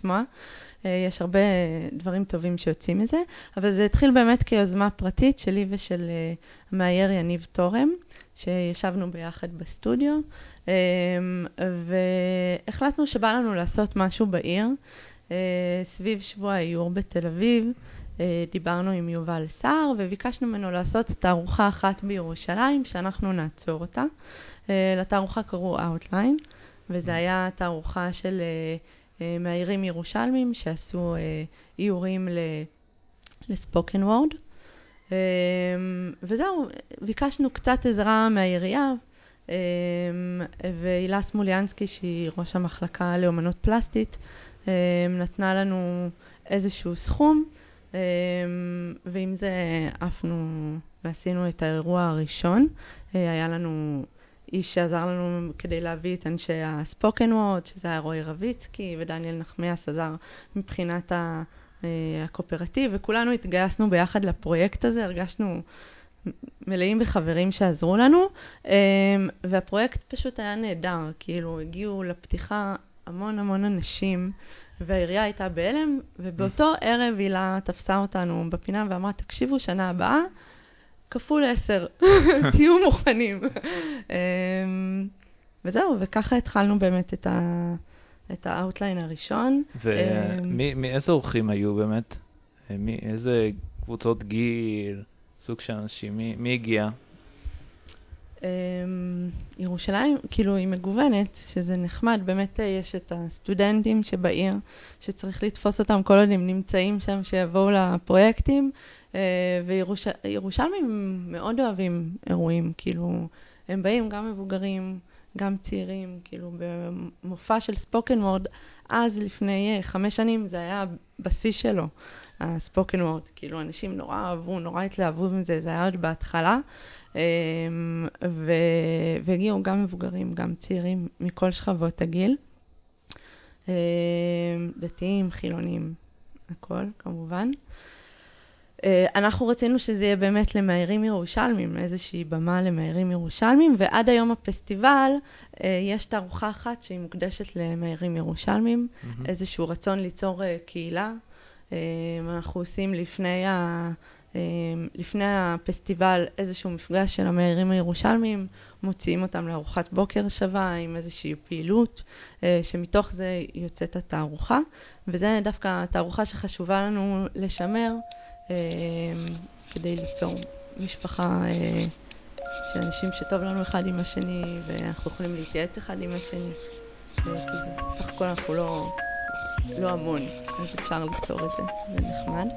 לשמוע. יש הרבה דברים טובים שיוצאים מזה, אבל זה התחיל באמת כיוזמה פרטית שלי ושל המאייר יניב תורם, שישבנו ביחד בסטודיו, והחלטנו שבא לנו לעשות משהו בעיר. סביב שבוע האיור בתל אביב, דיברנו עם יובל סער וביקשנו ממנו לעשות תערוכה אחת בירושלים, שאנחנו נעצור אותה. לתערוכה קראו Outline, וזו היה תערוכה של מאיירים ירושלמים שעשו איורים לספוקן וורד. וזהו, ביקשנו קצת עזרה מהעירייה, והילה סמוליאנסקי, שהיא ראש המחלקה לאומנות פלסטית, נתנה לנו איזשהו סכום, ועם זה עפנו ועשינו את האירוע הראשון. היה לנו איש שעזר לנו כדי להביא את אנשי הספוקן וורד, שזה היה רועי רביצקי, ודניאל נחמיאס עזר מבחינת הקואופרטיב, וכולנו התגייסנו ביחד לפרויקט הזה, הרגשנו מלאים בחברים שעזרו לנו, והפרויקט פשוט היה נהדר, כאילו הגיעו לפתיחה המון המון אנשים, והעירייה הייתה בהלם, ובאותו ערב הילה תפסה אותנו בפינה ואמרה, תקשיבו, שנה הבאה, כפול עשר, תהיו מוכנים. וזהו, וככה התחלנו באמת את ה... את ה Outline הראשון. ומאיזה אורחים היו באמת? מאיזה קבוצות גיל, סוג של אנשים? מי, מי הגיע? ירושלים, כאילו, היא מגוונת, שזה נחמד. באמת יש את הסטודנטים שבעיר, שצריך לתפוס אותם כל עוד הם נמצאים שם, שיבואו לפרויקטים. וירושלמים מאוד אוהבים אירועים, כאילו, הם באים גם מבוגרים, גם צעירים, כאילו במופע של ספוקן וורד, אז לפני חמש שנים זה היה בשיא שלו, הספוקן וורד, כאילו אנשים נורא אהבו, נורא התלהבו מזה, זה היה עוד בהתחלה, והגיעו גם מבוגרים, גם צעירים, מכל שכבות הגיל, דתיים, חילונים, הכל כמובן. אנחנו רצינו שזה יהיה באמת למאיירים ירושלמים, איזושהי במה למאיירים ירושלמים, ועד היום הפסטיבל יש תערוכה אחת שהיא מוקדשת למאיירים ירושלמים, mm-hmm. איזשהו רצון ליצור קהילה. אנחנו עושים לפני, ה, לפני הפסטיבל איזשהו מפגש של המאיירים הירושלמים, מוציאים אותם לארוחת בוקר שווה עם איזושהי פעילות, שמתוך זה יוצאת התערוכה, וזה דווקא התערוכה שחשובה לנו לשמר. כדי ליצור משפחה אה, של אנשים שטוב לנו אחד עם השני ואנחנו יכולים להתייעץ אחד עם השני. בסך הכל אנחנו לא, לא המון, אז אפשר ליצור את זה, זה נחמד.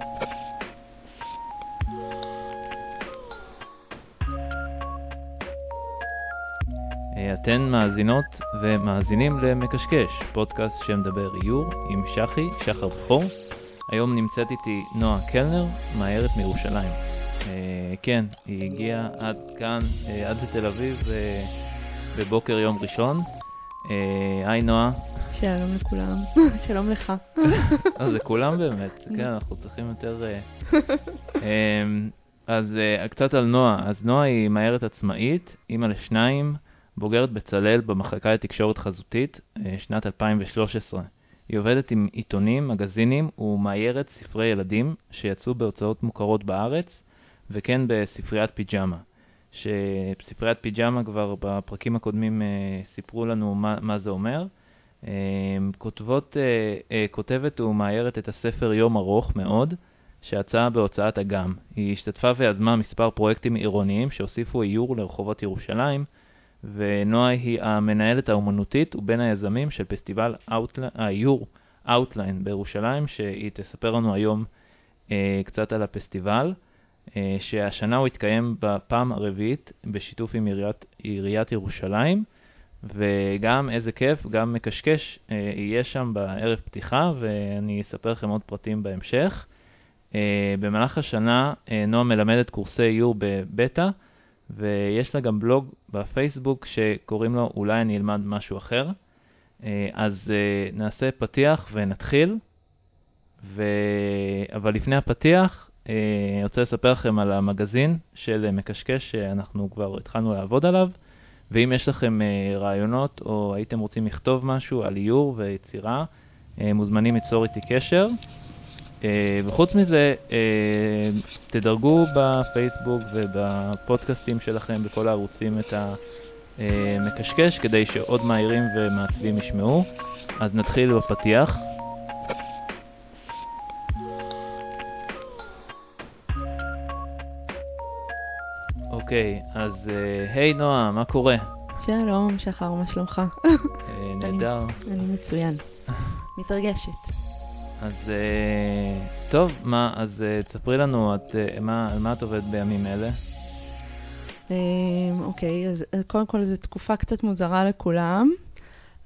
אה, אתן מאזינות ומאזינים למקשקש, פודקאסט שמדבר איור עם שחי, שחר בכור. היום נמצאת איתי נועה קלנר, מאיירת מירושלים. אה, כן, היא הגיעה עד כאן, אה, עד לתל אביב אה, בבוקר יום ראשון. היי נועה. שלום לכולם, שלום לך. אז זה כולם באמת, כן, אנחנו צריכים יותר... אה, אז קצת על נועה. אז נועה היא מאיירת עצמאית, אימא לשניים, בוגרת בצלאל במחלקה לתקשורת חזותית, שנת 2013. היא עובדת עם עיתונים, מגזינים ומאיירת ספרי ילדים שיצאו בהוצאות מוכרות בארץ, וכן בספריית פיג'מה. שספריית פיג'מה כבר בפרקים הקודמים אה, סיפרו לנו מה, מה זה אומר. אה, כותבות, אה, כותבת ומאיירת את הספר יום ארוך מאוד, שיצא בהוצאת אגם. היא השתתפה ויזמה מספר פרויקטים עירוניים שהוסיפו איור לרחובות ירושלים, ונועה היא המנהלת האומנותית ובין היזמים של פסטיבל האיור Outline בירושלים, שהיא תספר לנו היום אה, קצת על הפסטיבל, אה, שהשנה הוא התקיים בפעם הרביעית בשיתוף עם עיריית, עיריית ירושלים, וגם איזה כיף, גם מקשקש אה, יהיה שם בערב פתיחה, ואני אספר לכם עוד פרטים בהמשך. אה, במהלך השנה אה, נועה מלמדת קורסי איור בבטא, ויש לה גם בלוג בפייסבוק שקוראים לו אולי אני אלמד משהו אחר. אה, אז אה, נעשה פתיח ונתחיל. ו... אבל לפני הפתיח, אה, אני רוצה לספר לכם על המגזין של מקשקש שאנחנו כבר התחלנו לעבוד עליו, ואם יש לכם רעיונות או הייתם רוצים לכתוב משהו על איור ויצירה, מוזמנים ליצור איתי קשר. אה, וחוץ מזה, אה, תדרגו בפייסבוק ובפודקאסטים שלכם, בכל הערוצים, את המקשקש, כדי שעוד מהירים ומעצבים ישמעו. אז נתחיל בפתיח. אוקיי, אז היי נועה, מה קורה? שלום, שחר, מה שלומך? נהדר. אני מצוין. מתרגשת. אז uh, טוב, מה, אז uh, תספרי לנו, את, uh, מה, על מה את עובדת בימים אלה? אוקיי, אז קודם כל זו תקופה קצת מוזרה לכולם,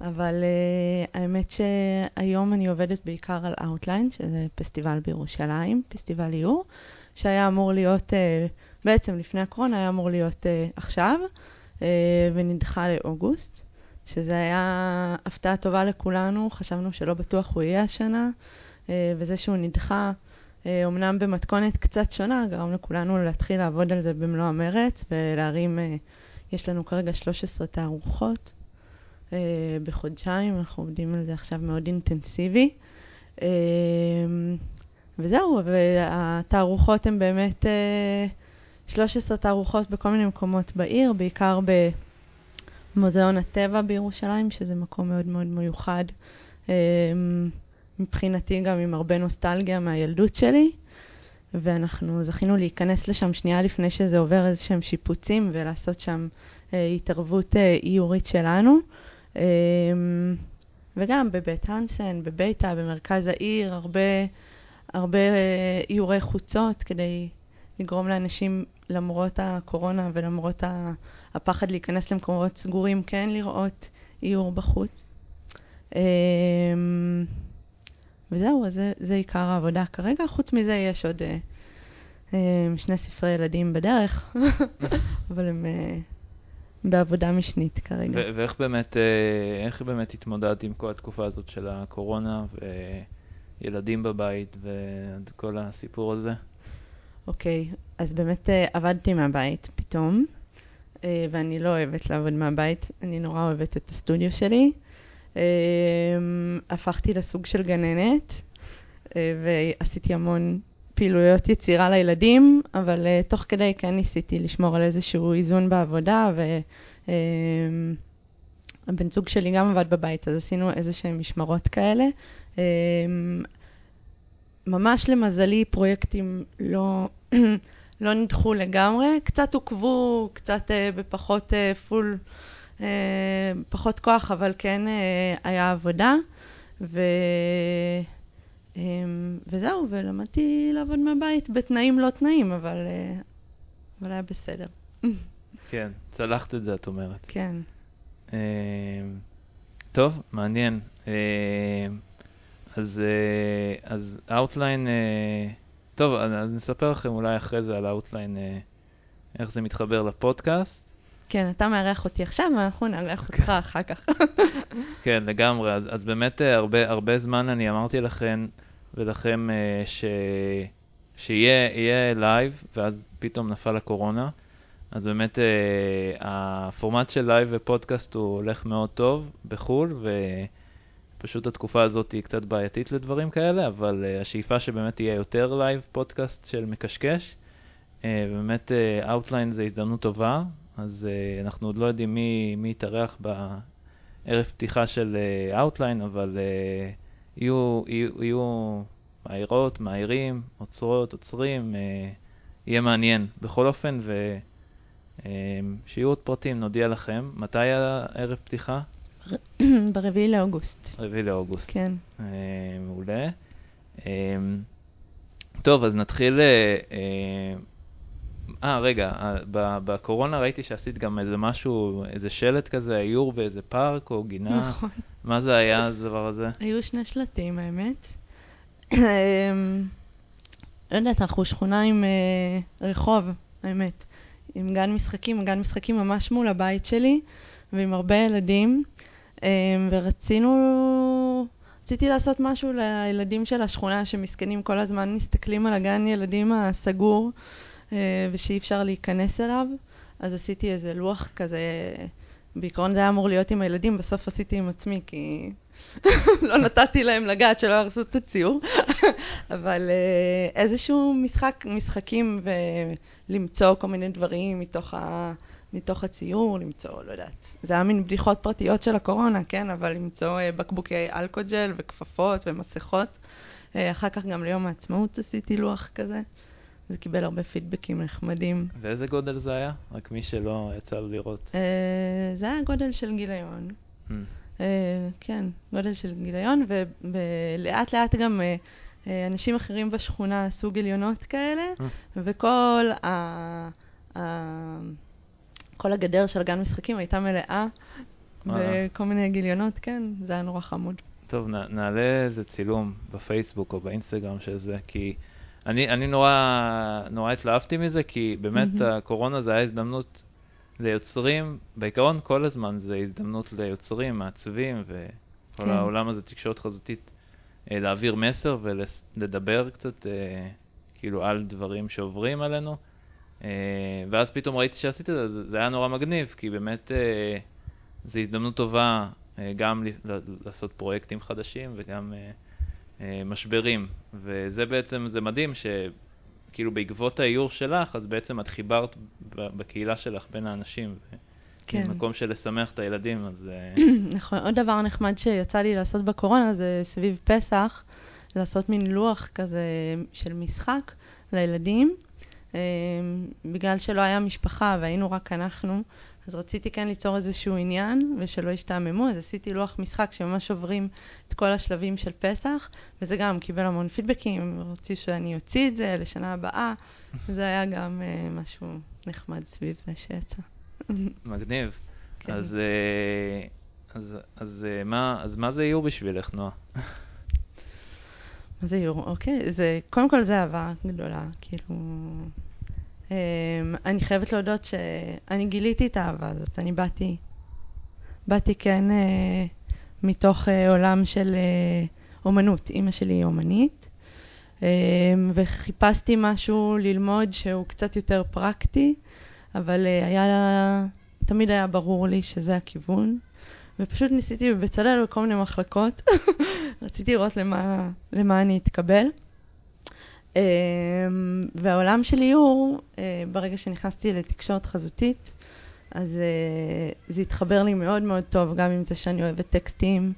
אבל uh, האמת שהיום אני עובדת בעיקר על Outline, שזה פסטיבל בירושלים, פסטיבל איור, שהיה אמור להיות, uh, בעצם לפני הקורונה היה אמור להיות uh, עכשיו, uh, ונדחה לאוגוסט. שזה היה הפתעה טובה לכולנו, חשבנו שלא בטוח הוא יהיה השנה, וזה שהוא נדחה, אומנם אה, במתכונת קצת שונה, גרם לכולנו להתחיל לעבוד על זה במלוא המרץ ולהרים, אה, יש לנו כרגע 13 תערוכות בחודשיים, אנחנו עובדים על זה עכשיו מאוד אינטנסיבי. וזהו, והתערוכות הן באמת 13 תערוכות בכל מיני מקומות בעיר, בעיקר במוזיאון הטבע בירושלים, שזה מקום מאוד מאוד מיוחד. מבחינתי גם עם הרבה נוסטלגיה מהילדות שלי, ואנחנו זכינו להיכנס לשם שנייה לפני שזה עובר איזה שהם שיפוצים ולעשות שם אה, התערבות אה, איורית שלנו. אה, וגם בבית הנסן, בביתה, במרכז העיר, הרבה, הרבה אה, איורי חוצות כדי לגרום לאנשים, למרות הקורונה ולמרות הפחד להיכנס למקומות סגורים, כן לראות איור בחוץ. אה, וזהו, אז זה, זה עיקר העבודה כרגע. חוץ מזה יש עוד אה, אה, שני ספרי ילדים בדרך, אבל הם אה, בעבודה משנית כרגע. ואיך באמת, אה, איך באמת התמודדת עם כל התקופה הזאת של הקורונה וילדים בבית וכל הסיפור הזה? אוקיי, אז באמת אה, עבדתי מהבית פתאום, אה, ואני לא אוהבת לעבוד מהבית, אני נורא אוהבת את הסטודיו שלי. אמ, הפכתי לסוג של גננת, אה, ועשיתי המון פעילויות יצירה לילדים, אבל uh, תוך כדי כן ניסיתי לשמור על איזשהו איזון בעבודה, והבן אמ, זוג שלי גם עבד בבית, אז עשינו איזה שהן משמרות כאלה. Uh, ממש למזלי, פרויקטים לא, לא נדחו לגמרי, קצת עוכבו, קצת uh, בפחות uh, פול אה, פחות כוח, אבל כן אה, היה עבודה. ו... אה, וזהו, ולמדתי לעבוד מהבית בתנאים לא תנאים, אבל, אבל היה בסדר. כן, צלחת את זה, את אומרת. כן. טוב, מעניין. אז, אז Outline, טוב, אז נספר לכם אולי אחרי זה על Outline, איך זה מתחבר לפודקאסט. כן, אתה מארח אותי עכשיו, ואנחנו נארח אותך אוקיי. אחר כך. כן, לגמרי. אז, אז באמת אה, הרבה, הרבה זמן אני אמרתי לכם ולכם אה, ש... שיהיה live, ואז פתאום נפל הקורונה. אז באמת אה, הפורמט של live פודקאסט הוא הולך מאוד טוב בחו"ל, ופשוט התקופה הזאת היא קצת בעייתית לדברים כאלה, אבל השאיפה שבאמת יהיה יותר live פודקאסט של מקשקש. באמת Outline זה הזדמנות טובה, אז אה, אנחנו עוד לא יודעים מי, מי יתארח בערב פתיחה של אה, Outline, אבל uh, יהיו, יהיו, יהיו מאיירות, מאיירים, אוצרות, אוצרים, uh, יהיה מעניין. בכל אופן, ושיהיו uh, עוד פרטים, נודיע לכם. מתי הערב פתיחה? ברביעי לאוגוסט. רביעי לאוגוסט. כן. Uh, מעולה. Uh, טוב, אז נתחיל... Uh, uh, אה, רגע, אה, בקורונה ראיתי שעשית גם איזה משהו, איזה שלט כזה, איור באיזה פארק או גינה. נכון. מה זה היה הדבר הזה? היו שני שלטים, האמת. אמ, לא יודעת, אנחנו שכונה עם אה, רחוב, האמת. עם גן משחקים, גן משחקים ממש מול הבית שלי, ועם הרבה ילדים, אמ, ורצינו... רציתי לעשות משהו לילדים של השכונה שמסכנים כל הזמן מסתכלים על הגן ילדים הסגור ושאי אפשר להיכנס אליו, אז עשיתי איזה לוח כזה, בעיקרון זה היה אמור להיות עם הילדים, בסוף עשיתי עם עצמי, כי לא נתתי להם לגעת שלא יהרסו את הציור, אבל אה, איזשהו משחק, משחקים ולמצוא כל מיני דברים מתוך, ה, מתוך הציור, למצוא, לא יודעת, זה היה מין בדיחות פרטיות של הקורונה, כן, אבל למצוא אה, בקבוקי אלכוג'ל וכפפות ומסכות. אה, אחר כך גם ליום העצמאות עשיתי לוח כזה. זה קיבל הרבה פידבקים נחמדים. ואיזה גודל זה היה? רק מי שלא יצא לו לראות. זה היה גודל של גיליון. Mm. אה, כן, גודל של גיליון, ולאט לאט גם אה, אה, אנשים אחרים בשכונה עשו גיליונות כאלה, וכל ה... ה... כל הגדר של גן משחקים הייתה מלאה בכל מיני גיליונות, כן, זה היה נורא חמוד. טוב, נעלה איזה צילום בפייסבוק או באינסטגרם של זה, כי אני, אני נורא, נורא התלהבתי מזה, כי באמת mm-hmm. הקורונה זה היה הזדמנות ליוצרים, בעיקרון כל הזמן זה הזדמנות ליוצרים, מעצבים וכל כן. העולם הזה, תקשורת חזותית, אה, להעביר מסר ולדבר קצת אה, כאילו על דברים שעוברים עלינו. אה, ואז פתאום ראיתי שעשיתי את זה, זה היה נורא מגניב, כי באמת זו הזדמנות טובה גם לעשות פרויקטים חדשים וגם משברים. וזה בעצם, זה מדהים ש... כאילו בעקבות האיור שלך, אז בעצם את חיברת בקהילה שלך בין האנשים. כן. במקום של לשמח את הילדים, אז... אה, נכון. עוד דבר נחמד שיצא לי לעשות בקורונה זה סביב פסח, לעשות מין לוח כזה של משחק לילדים. אה, בגלל שלא היה משפחה והיינו רק אנחנו, אז רציתי כן ליצור איזשהו עניין ושלא ישתעממו, אז עשיתי לוח משחק שממש עוברים את כל השלבים של פסח, וזה גם קיבל המון פידבקים, רצו שאני אוציא את זה לשנה הבאה, זה היה גם uh, משהו נחמד סביב זה שיצא. מגניב. כן. אז, uh, אז, אז, uh, מה, אז מה זה איור בשבילך, נועה? מה זה איור? אוקיי, זה, קודם כל זה אהבה גדולה, כאילו... Um, אני חייבת להודות שאני גיליתי את האהבה הזאת, אני באתי, באתי כן uh, מתוך uh, עולם של uh, אומנות, אימא שלי היא אומנית, um, וחיפשתי משהו ללמוד שהוא קצת יותר פרקטי, אבל היה, תמיד היה ברור לי שזה הכיוון, ופשוט ניסיתי בבצלאל בכל מיני מחלקות, רציתי לראות למה, למה אני אתקבל. אמ, והעולם של איור, אה, ברגע שנכנסתי לתקשורת חזותית, אז אה, זה התחבר לי מאוד מאוד טוב, גם עם זה שאני אוהבת טקסטים,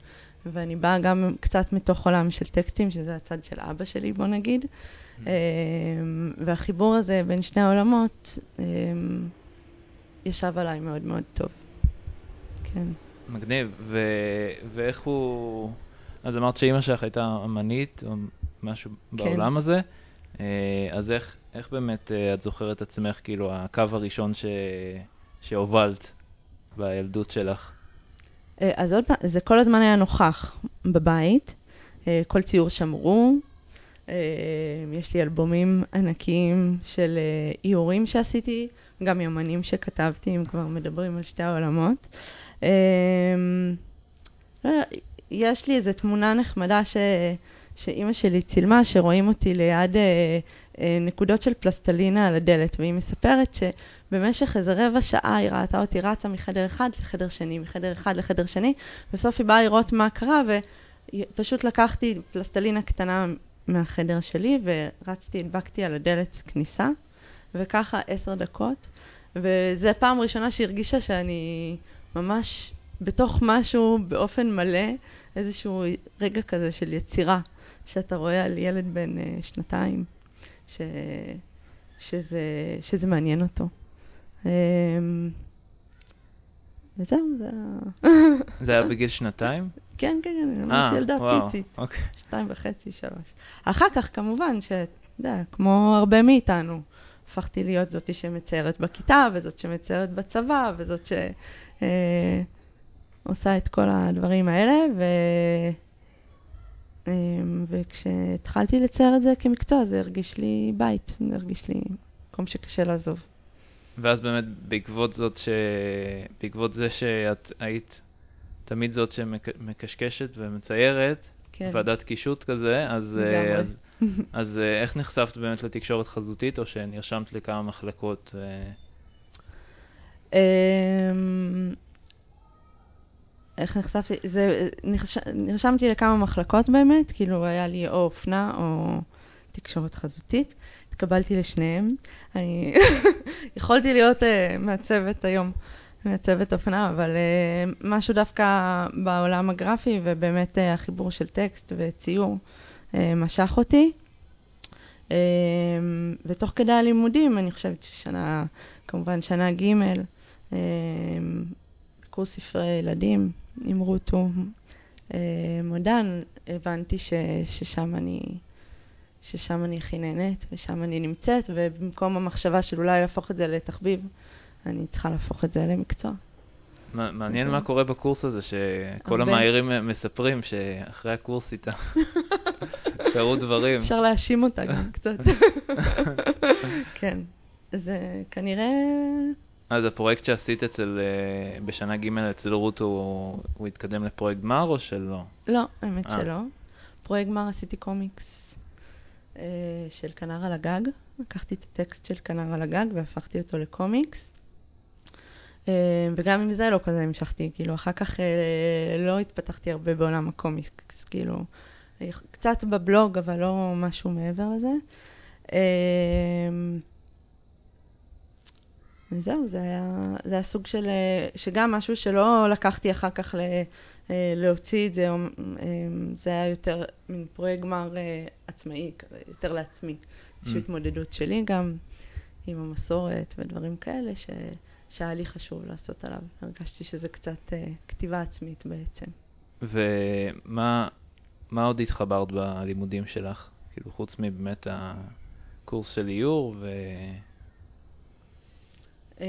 ואני באה גם קצת מתוך עולם של טקסטים, שזה הצד של אבא שלי, בוא נגיד. Mm-hmm. אמ, והחיבור הזה בין שני העולמות אמ, ישב עליי מאוד מאוד טוב. כן. מגניב. ו- ואיך הוא... אז אמרת שאימא שלך הייתה אמנית או משהו כן. בעולם הזה. אה, אז איך, איך באמת אה, את זוכרת עצמך, כאילו, הקו הראשון ש... שהובלת בילדות שלך? אה, אז עוד פעם, זה כל הזמן היה נוכח בבית, כל ציור שמרו, יש לי אלבומים ענקיים של איורים שעשיתי, גם יומנים שכתבתי, אם כבר מדברים על שתי העולמות. יש לי איזו תמונה נחמדה ש... שאימא שלי צילמה, שרואים אותי ליד אה, אה, נקודות של פלסטלינה על הדלת, והיא מספרת שבמשך איזה רבע שעה היא ראתה אותי רצה מחדר אחד לחדר שני, מחדר אחד לחדר שני, בסוף היא באה לראות מה קרה, ופשוט לקחתי פלסטלינה קטנה מהחדר שלי, ורצתי, הדבקתי על הדלת כניסה, וככה עשר דקות, וזו פעם ראשונה שהרגישה שאני ממש בתוך משהו באופן מלא, איזשהו רגע כזה של יצירה. שאתה רואה על ילד בן uh, שנתיים, ש... שזה, שזה מעניין אותו. Um, וזהו, זה היה... זה היה בגיל שנתיים? כן, כן, כן, ממש אה, ילדה פיצית. אוקיי. שתיים וחצי, שלוש. אחר כך, כמובן, שאתה יודע, כמו הרבה מאיתנו, הפכתי להיות זאתי שמציירת בכיתה, וזאת שמציירת בצבא, וזאת שעושה אה, את כל הדברים האלה, ו... אמ, וכשהתחלתי לצייר את זה כמקצוע, זה הרגיש לי בית, זה הרגיש לי מקום שקשה לעזוב. ואז באמת, בעקבות זאת ש... בעקבות זה שאת היית תמיד זאת שמקשקשת ומציירת, כן. ועדת קישוט כזה, אז, אה, אז, אז אה, איך נחשפת באמת לתקשורת חזותית, או שנרשמת לכמה מחלקות? איך נחשפתי? זה, נרש, נרשמתי לכמה מחלקות באמת, כאילו היה לי או אופנה או תקשורת חזותית. התקבלתי לשניהם. אני יכולתי להיות uh, מעצבת היום, מעצבת אופנה, אבל uh, משהו דווקא בעולם הגרפי, ובאמת uh, החיבור של טקסט וציור uh, משך אותי. Uh, ותוך כדי הלימודים, אני חושבת ששנה, כמובן שנה ג', uh, קורס ספרי ילדים עם רותו uh, מודן, הבנתי ש, ששם אני... ששם אני הכי נהנית ושם אני נמצאת, ובמקום המחשבה של אולי להפוך את זה לתחביב, אני צריכה להפוך את זה למקצוע. מעניין מה קורה בקורס הזה, שכל המאיירים מספרים שאחרי הקורס איתה קרו דברים. אפשר להאשים אותה גם קצת. כן, זה כנראה... אז הפרויקט שעשית אצל, אה, בשנה ג' אצל רות, הוא, הוא התקדם לפרויקט גמר או שלא? לא, האמת אה. שלא. פרויקט גמר עשיתי קומיקס אה, של כנר על הגג. לקחתי את הטקסט של כנר על הגג והפכתי אותו לקומיקס. אה, וגם עם זה לא כזה המשכתי, כאילו, אחר כך אה, לא התפתחתי הרבה בעולם הקומיקס, כאילו, קצת בבלוג, אבל לא משהו מעבר לזה. וזהו, זה היה, זה היה סוג של, שגם משהו שלא לקחתי אחר כך ל, אה, להוציא את זה, אה, זה היה יותר מין פרויקט גמר אה, עצמאי, יותר לעצמי. איזושהי mm. התמודדות שלי גם עם המסורת ודברים כאלה, ש... שהיה לי חשוב לעשות עליו. הרגשתי שזה קצת כתיבה עצמית בעצם. ומה עוד התחברת בלימודים שלך? כאילו, חוץ מבאמת הקורס של איור ו... אמ,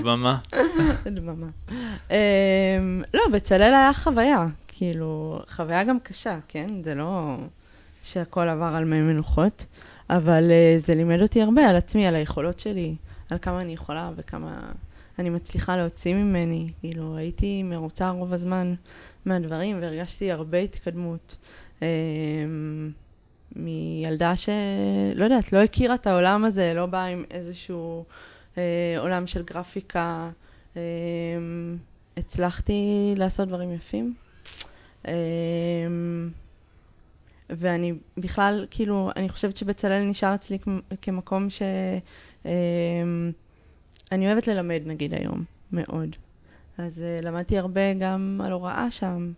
דממה. דממה. אמ, לא, בצלאל היה חוויה, כאילו, חוויה גם קשה, כן? זה לא שהכל עבר על מי מנוחות, אבל אה, זה לימד אותי הרבה על עצמי, על היכולות שלי, על כמה אני יכולה וכמה אני מצליחה להוציא ממני. כאילו, הייתי מרוצה רוב הזמן מהדברים והרגשתי הרבה התקדמות. אמ, מילדה שלא יודעת, לא הכירה את העולם הזה, לא באה עם איזשהו אה, עולם של גרפיקה. אה, הצלחתי לעשות דברים יפים. אה, ואני בכלל, כאילו, אני חושבת שבצלאל נשאר אצלי כמקום ש... אה, אני אוהבת ללמד, נגיד, היום, מאוד. אז uh, למדתי הרבה גם על הוראה שם,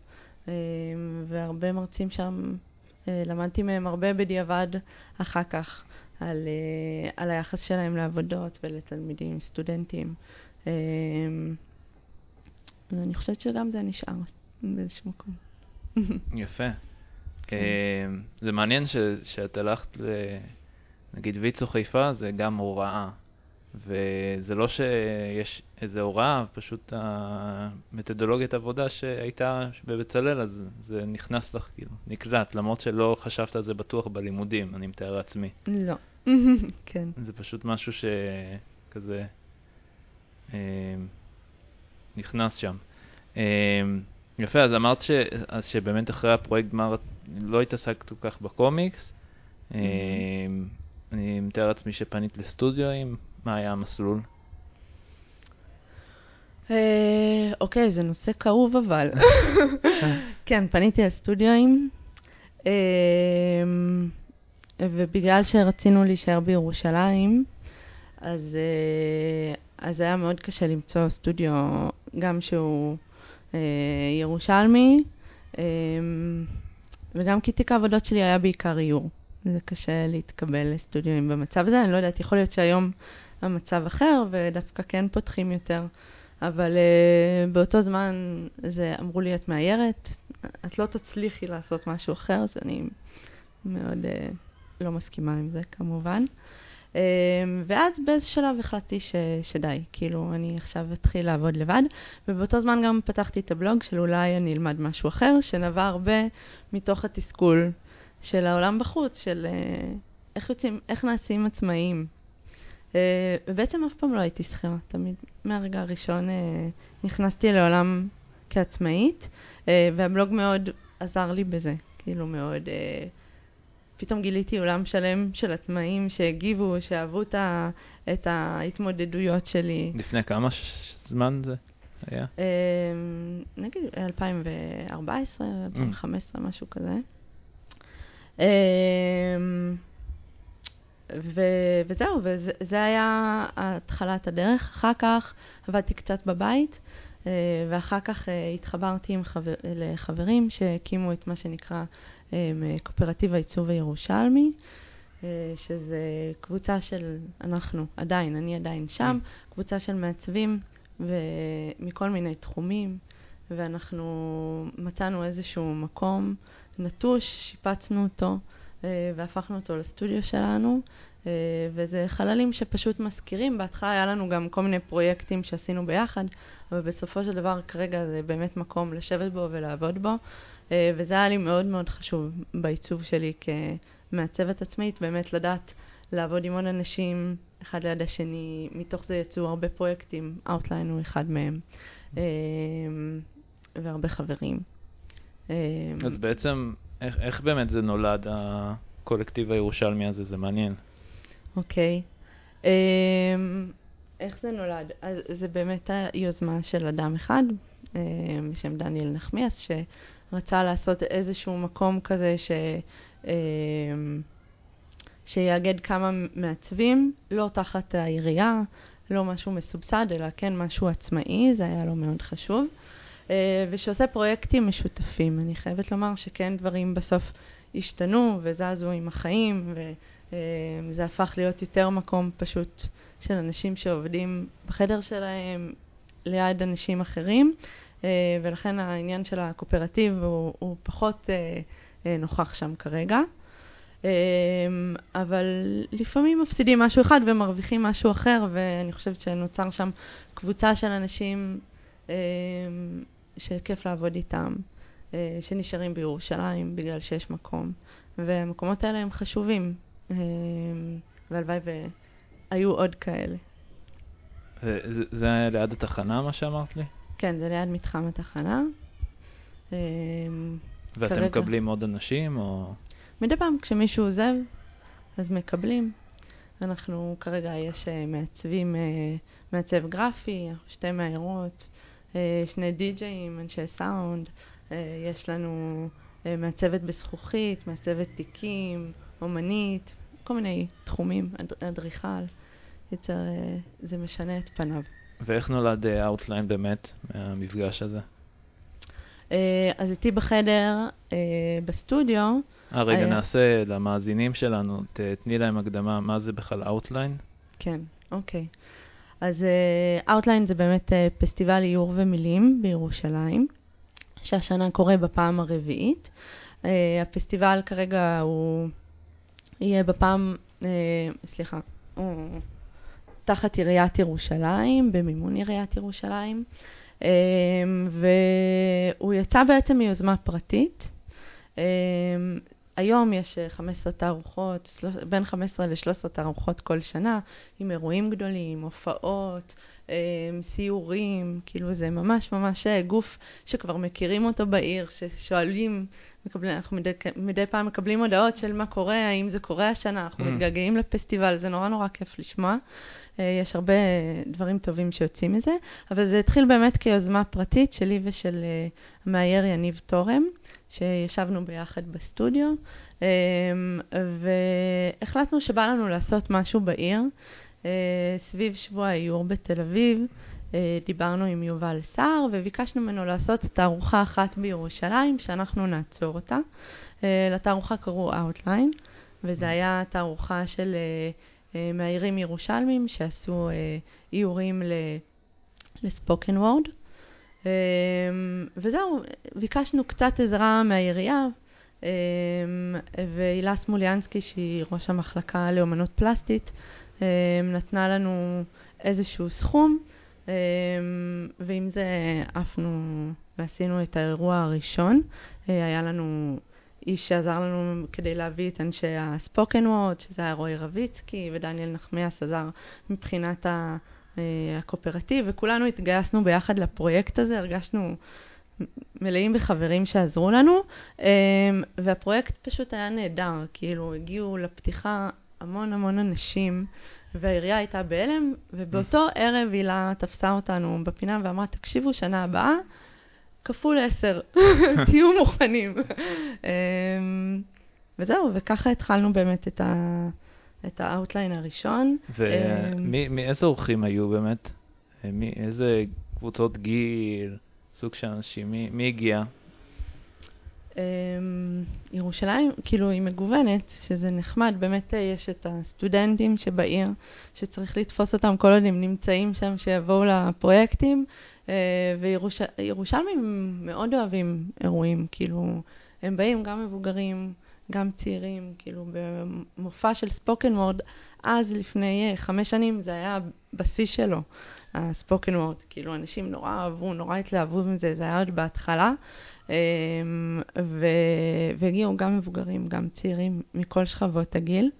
והרבה מרצים שם אה, למדתי מהם הרבה בדיעבד אחר כך, על, אה, על היחס שלהם לעבודות ולתלמידים, סטודנטים. אה, ואני חושבת שגם זה נשאר באיזשהו מקום. יפה. כן. זה מעניין שאת הלכת, נגיד ויצו חיפה, זה גם הוראה. וזה לא שיש איזו הוראה, פשוט המתודולוגיית עבודה שהייתה בבצלאל, אז זה נכנס לך, כאילו, נקלט, למרות שלא חשבת על זה בטוח בלימודים, אני מתאר לעצמי. לא, כן. זה פשוט משהו שכזה אה, נכנס שם. אה, יפה, אז אמרת ש, אז שבאמת אחרי הפרויקט גמר לא התעסקת כל כך בקומיקס. אה, אני מתאר לעצמי שפנית לסטודיו מה היה המסלול? אה, אוקיי, זה נושא כאוב אבל. כן, פניתי לסטודיואים, אה, ובגלל שרצינו להישאר בירושלים, אז, אה, אז היה מאוד קשה למצוא סטודיו, גם שהוא ירושלמי, וגם כי תיק העבודות שלי היה בעיקר איור. זה קשה להתקבל לסטודיואים במצב הזה. אני לא יודעת, יכול להיות שהיום המצב אחר, ודווקא כן פותחים יותר. אבל uh, באותו זמן זה אמרו לי, את מאיירת, את לא תצליחי לעשות משהו אחר, אז אני מאוד uh, לא מסכימה עם זה כמובן. Uh, ואז באיזה שלב החלטתי ש, שדי, כאילו, אני עכשיו אתחיל לעבוד לבד, ובאותו זמן גם פתחתי את הבלוג של אולי אני אלמד משהו אחר, שנבע הרבה מתוך התסכול של העולם בחוץ, של uh, איך יוצאים, איך נעשים עצמאיים, ובעצם אף פעם לא הייתי שכירה, תמיד מהרגע הראשון אה, נכנסתי לעולם כעצמאית, אה, והבלוג מאוד עזר לי בזה, כאילו מאוד פתאום גיליתי עולם שלם של עצמאים שהגיבו, שאהבו את ההתמודדויות שלי. לפני כמה זמן זה היה? נגיד 2014, 2015, משהו כזה. ו- וזהו, וזה היה התחלת הדרך. אחר כך עבדתי קצת בבית, אה, ואחר כך אה, התחברתי עם חבר, לחברים שהקימו את מה שנקרא אה, קואופרטיב העיצוב הירושלמי, שזה קבוצה של, אנחנו עדיין, אני עדיין שם, קבוצה של מעצבים מכל מיני תחומים, ואנחנו מצאנו איזשהו מקום נטוש, שיפצנו אותו. והפכנו אותו לסטודיו שלנו, אה, וזה חללים שפשוט מזכירים. בהתחלה היה לנו גם כל מיני פרויקטים שעשינו ביחד, אבל בסופו של דבר כרגע זה באמת מקום לשבת בו ולעבוד בו, אה, וזה היה לי מאוד מאוד חשוב בעיצוב שלי כמעצבת עצמאית, באמת לדעת לעבוד עם עוד אנשים אחד ליד השני, מתוך זה יצאו הרבה פרויקטים, Outline הוא אחד מהם, אה, והרבה חברים. אז בעצם, איך, איך באמת זה נולד, הקולקטיב הירושלמי הזה? זה מעניין. אוקיי. Um, איך זה נולד? אז זה באמת היוזמה של אדם אחד, um, בשם דניאל נחמיאס, שרצה לעשות איזשהו מקום כזה ש... um, שיאגד כמה מעצבים, לא תחת העירייה, לא משהו מסובסד, אלא כן משהו עצמאי, זה היה לו מאוד חשוב. Uh, ושעושה פרויקטים משותפים. אני חייבת לומר שכן דברים בסוף השתנו וזזו עם החיים, ו... אמ, זה הפך להיות יותר מקום פשוט של אנשים שעובדים בחדר שלהם ליד אנשים אחרים, אה, ולכן העניין של הקואופרטיב הוא, הוא פחות אה, אה, נוכח שם כרגע. אבל לפעמים מפסידים משהו אחד ומרוויחים משהו אחר, ואני חושבת שנוצר שם קבוצה של אנשים שכיף לעבוד איתם, שנשארים בירושלים בגלל שיש מקום, והמקומות האלה הם חשובים, אמ, והלוואי והיו עוד כאלה. זה היה ליד התחנה, מה שאמרת לי? כן, זה ליד מתחם התחנה. אמ, ואתם כרגע... מקבלים עוד אנשים, או...? מדי פעם כשמישהו עוזב, אז מקבלים. אנחנו, כרגע יש אה, מעצבים, אה, מעצב גרפי, שתי מאיירות, אה, שני די-ג'ייאים, אנשי סאונד, יש לנו מעצבת בזכוכית, מעצבת תיקים, אומנית, כל מיני תחומים, אדריכל, יצר, אה, זה משנה את פניו. ואיך נולד Outline אה, באמת מהמפגש הזה? אה, אז איתי בחדר, בסטודיו. אה, רגע, נעשה למאזינים שלנו, תתני להם הקדמה, מה זה בכלל Outline? כן, אוקיי. אז Outline זה באמת פסטיבל איור ומילים בירושלים, שהשנה קורה בפעם הרביעית. הפסטיבל כרגע הוא יהיה בפעם, אה, סליחה, אה, תחת עיריית ירושלים, במימון עיריית ירושלים, אה, והוא יצא בעצם מיוזמה פרטית. היום יש 15 אה, תערוכות, בין 15 ל-13 תערוכות כל שנה, עם אירועים גדולים, הופעות, סיורים, כאילו זה ממש ממש אה, גוף שכבר מכירים אותו בעיר, ששואלים מקבל, אנחנו מדי, מדי פעם מקבלים הודעות של מה קורה, האם זה קורה השנה, אנחנו mm. מתגעגעים לפסטיבל, זה נורא נורא כיף לשמוע. Uh, יש הרבה דברים טובים שיוצאים מזה, אבל זה התחיל באמת כיוזמה פרטית שלי ושל uh, המאייר יניב תורם, שישבנו ביחד בסטודיו, um, והחלטנו שבא לנו לעשות משהו בעיר, סביב שבוע האיור בתל אביב. אה, דיברנו עם יובל סער וביקשנו ממנו לעשות תערוכה אחת בירושלים שאנחנו נעצור אותה. אה, לתערוכה קראו Outline, וזו היה תערוכה של אה, מאיירים ירושלמים שעשו איורים לספוקן וורד. וזהו, ביקשנו קצת עזרה מהעירייה, והילה סמוליאנסקי, שהיא ראש המחלקה לאומנות פלסטית, נתנה לנו איזשהו סכום. אמ, ועם זה עפנו ועשינו את האירוע הראשון. אה, היה לנו איש שעזר לנו כדי להביא את אנשי הספוקן וורד, שזה היה רועי רביצקי, ודניאל נחמיאס עזר מבחינת אה, הקואופרטיב, וכולנו התגייסנו ביחד לפרויקט הזה, הרגשנו מלאים בחברים שעזרו לנו, אמ, והפרויקט פשוט היה נהדר, כאילו הגיעו לפתיחה המון המון אנשים, והעירייה הייתה בהלם, ובאותו ערב הילה תפסה אותנו בפינה ואמרה, תקשיבו, שנה הבאה, כפול עשר, תהיו מוכנים. אמ, וזהו, וככה התחלנו באמת את ה... את ה Outline הראשון. ומאיזה אורחים היו באמת? מאיזה קבוצות גיל, סוג של אנשים? מי, מי הגיע? Um, ירושלים, כאילו, היא מגוונת, שזה נחמד. באמת אה, יש את הסטודנטים שבעיר, שצריך לתפוס אותם כל עוד הם נמצאים שם, שיבואו לפרויקטים. וירושלמים מאוד אוהבים אירועים, כאילו, הם באים גם מבוגרים, גם צעירים, כאילו במופע של ספוקן וורד, אז לפני uh, חמש שנים זה היה בשיא שלו, הספוקן וורד. כאילו אנשים נורא אהבו, נורא התלהבו מזה, זה היה עוד בהתחלה. Um, והגיעו גם מבוגרים, גם צעירים, מכל שכבות הגיל.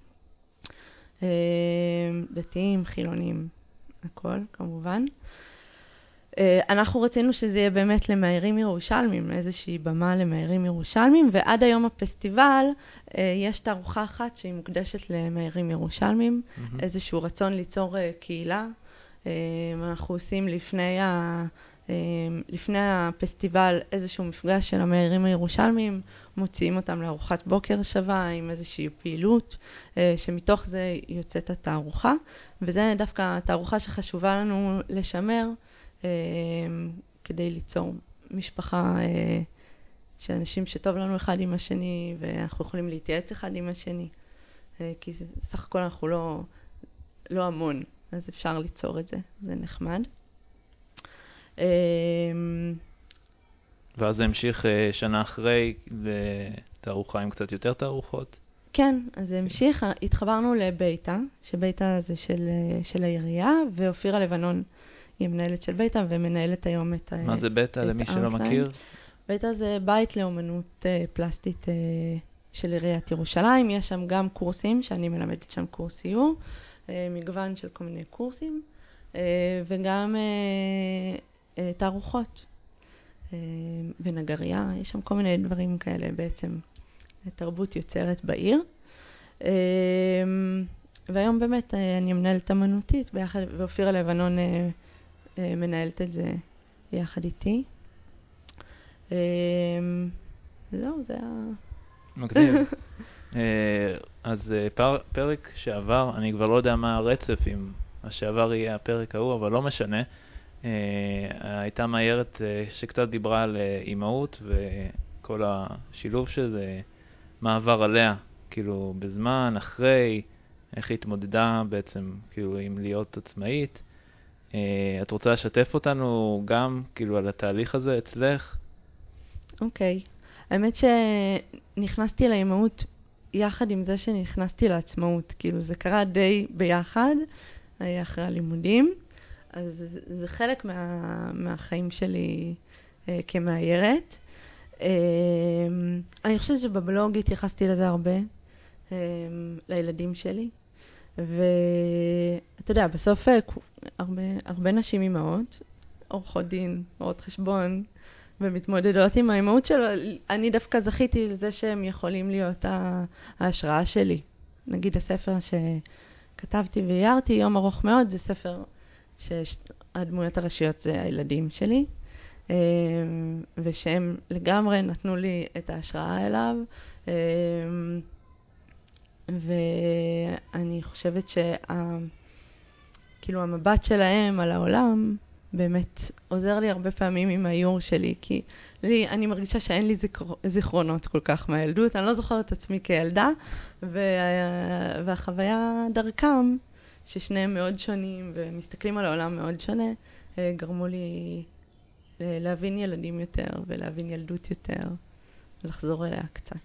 Um, דתיים, חילונים, הכל, כמובן. אה, אנחנו רצינו שזה יהיה באמת למאיירים ירושלמים, איזושהי במה למאיירים ירושלמים, ועד היום הפסטיבל אה, יש תערוכה אחת שהיא מוקדשת למאיירים ירושלמים, mm-hmm. איזשהו רצון ליצור אה, קהילה. אנחנו עושים לפני, ה, לפני הפסטיבל איזשהו מפגש של המאיירים הירושלמים, מוציאים אותם לארוחת בוקר שווה עם איזושהי פעילות, שמתוך זה יוצאת התערוכה, וזה דווקא תערוכה שחשובה לנו לשמר. אמ, כדי ליצור משפחה אה, של אנשים שטוב לנו אחד עם השני ואנחנו יכולים להתייעץ אחד עם השני, אה, כי סך הכל אנחנו לא, לא המון, אז אפשר ליצור את זה, זה נחמד. אמ, ואז זה המשיך אה, שנה אחרי לתערוכה עם קצת יותר תערוכות? כן, אז זה המשיך, התחברנו לביתא, שביתא זה של, של העירייה, ואופירה לבנון היא מנהלת של ביתא ומנהלת היום את... מה זה ביתא למי שלא מכיר? ביתא זה בית לאומנות פלסטית של עיריית ירושלים. יש שם גם קורסים, שאני מלמדת שם קורס סיור, מגוון של כל מיני קורסים, וגם תערוכות uh, ונגרייה, יש שם כל מיני דברים כאלה בעצם, תרבות יוצרת בעיר. Uh, והיום באמת אני מנהלת אמנותית ביחד, ואופירה לבנון אה, מנהלת את זה יחד איתי. אה, זהו, זה ה... מגניב. אה, אז פר, פרק שעבר, אני כבר לא יודע מה הרצף, אם השעבר יהיה הפרק ההוא, אבל לא משנה. הייתה מאיירת שקצת דיברה על אימהות וכל השילוב של זה, מה עבר עליה, כאילו בזמן, אחרי, איך היא התמודדה בעצם, כאילו, עם להיות עצמאית. אה, את רוצה לשתף אותנו גם כאילו על התהליך הזה אצלך? אוקיי. Okay. האמת שנכנסתי לאימהות יחד עם זה שנכנסתי לעצמאות. כאילו זה קרה די ביחד, אחרי הלימודים. אז זה, חלק מה, מהחיים שלי אה, כמאיירת. אה, אני חושבת שבבלוג התייחסתי לזה הרבה, אה, לילדים שלי. ואתה יודע, בסוף אה, הרבה, הרבה נשים אימהות, עורכות דין, עורכות חשבון, ומתמודדות עם האימהות שלו. אני דווקא זכיתי לזה שהם יכולים להיות ההשראה שלי. נגיד הספר שכתבתי ואיירתי, יום ארוך מאוד, זה ספר שהדמויות הראשיות זה הילדים שלי, אה, ושהם לגמרי נתנו לי את ההשראה אליו. אה, ואני חושבת שה... כאילו המבט שלהם על העולם באמת עוזר לי הרבה פעמים עם האיור שלי, כי לי, אני מרגישה שאין לי זכר, זיכרונות כל כך מהילדות, אני לא זוכרת את עצמי כילדה, וה, והחוויה דרכם, ששניהם מאוד שונים ומסתכלים על העולם מאוד שונה, אה, גרמו לי אה, להבין ילדים יותר ולהבין ילדות יותר, ולחזור אליה קצת.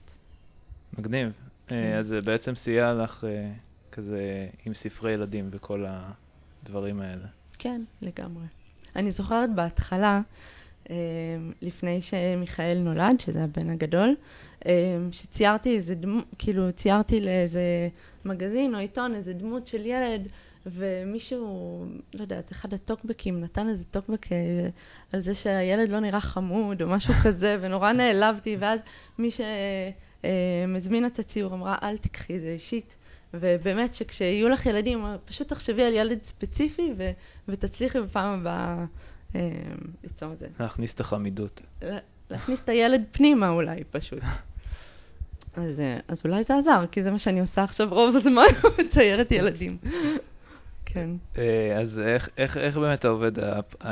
מגניב. כן. אה, אז זה בעצם סייע לך כזה עם ספרי ילדים וכל הדברים האלה. כן, לגמרי. אני זוכרת בהתחלה, לפני שמיכאל נולד, שזה הבן הגדול, שציירתי איזה דמות, כאילו ציירתי לאיזה מגזין או עיתון איזה דמות של ילד ומישהו, לא יודעת, אחד הטוקבקים נתן איזה טוקבק אה, על זה שהילד לא נראה חמוד או משהו כזה, ונורא נעלבתי, ואז מי שמזמין את הציור אמרה, אל תקחי את זה אישית. ובאמת שכשיהיו לך ילדים, פשוט תחשבי על ילד ספציפי ו- ותצליחי בפעם הבאה אה, ליצור את זה. להכניס את החמידות. להכניס את הילד פנימה אולי, פשוט. אז, אה, אז אולי זה עזר, כי זה מה שאני עושה עכשיו רוב הזמן, מציירת ילדים. כן. אה, אז איך, איך, איך באמת עובד?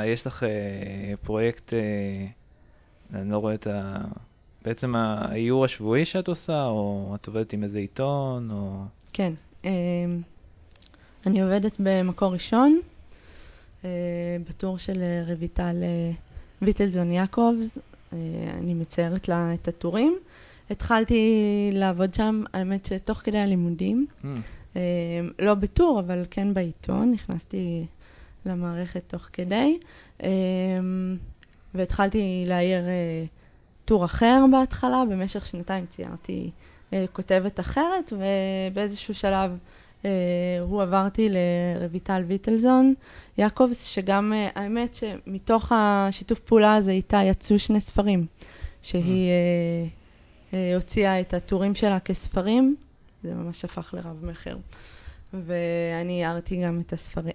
יש לך פרויקט, אני לא רואה את ה... בעצם האיור השבועי שאת עושה, או את עובדת עם איזה עיתון, או... כן. אני עובדת במקור ראשון, אה, בטור של אה, רויטל אה, ויטלזון יעקובס. אני מציירת לה את הטורים. התחלתי לעבוד שם, האמת שתוך כדי הלימודים, mm. לא בטור, אבל כן בעיתון, נכנסתי למערכת תוך כדי, והתחלתי להעיר טור אחר בהתחלה, במשך שנתיים ציירתי אה, כותבת אחרת, ובאיזשהו שלב אה, הוא עברתי לרויטל ויטלזון יעקובס, שגם אה, האמת שמתוך השיתוף פעולה הזה איתה יצאו שני ספרים, שהיא הוציאה את הטורים שלה כספרים, זה ממש הפך לרב מכר. ואני הערתי גם את הספרים.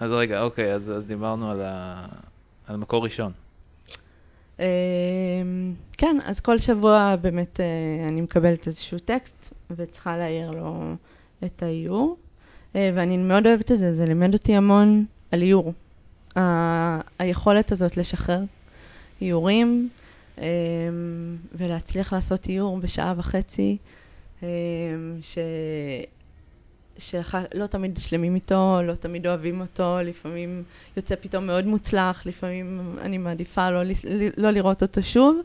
אז רגע, אוקיי, אז, אז דיברנו על, ה... על מקור ראשון. אמ, כן, אז כל שבוע באמת אה, אני מקבלת איזשהו טקסט וצריכה להעיר לו את האיור, אה, ואני מאוד אוהבת את זה, זה לימד אותי המון על איור. היכולת הזאת לשחרר איורים אמ, ולהצליח לעשות איור בשעה וחצי, אמ, ש... שלא תמיד שלמים איתו, לא תמיד אוהבים אותו, לפעמים יוצא פתאום מאוד מוצלח, לפעמים אני מעדיפה לא, לא לראות אותו שוב,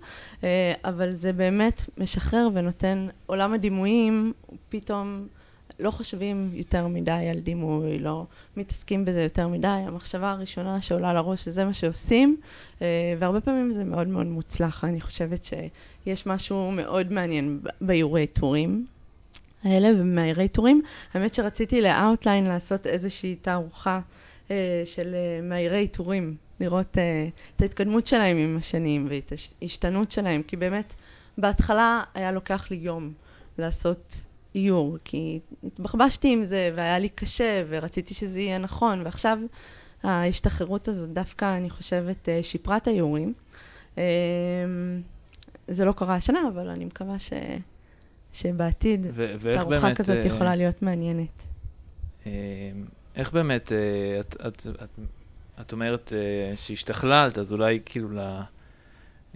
אה, אבל זה באמת משחרר ונותן, עולם הדימויים, פתאום לא חושבים יותר מדי על דימוי, לא מתעסקים בזה יותר מדי, המחשבה הראשונה שעולה לראש שזה מה שעושים, אה, והרבה פעמים זה מאוד מאוד מוצלח, אני חושבת שיש משהו מאוד מעניין באיורי טורים. האלה ומאיירי טורים. האמת שרציתי ל Outline לעשות איזושהי תערוכה אה, של אה, מאיירי טורים, לראות את ההתקדמות שלהם עם השנים ואת ההשתנות שלהם, כי באמת בהתחלה היה לוקח לי יום לעשות איור, כי התבחבשתי עם זה והיה לי קשה ורציתי שזה יהיה נכון, ועכשיו ההשתחררות הזאת דווקא, אני חושבת, אה, שיפרה את האיורים. אה, זה לא קרה השנה, אבל אני מקווה ש... שבעתיד תערוכה כזאת uh, יכולה להיות מעניינת. Uh, איך באמת, uh, את, את, את, את אומרת שהשתכללת, אז אולי כאילו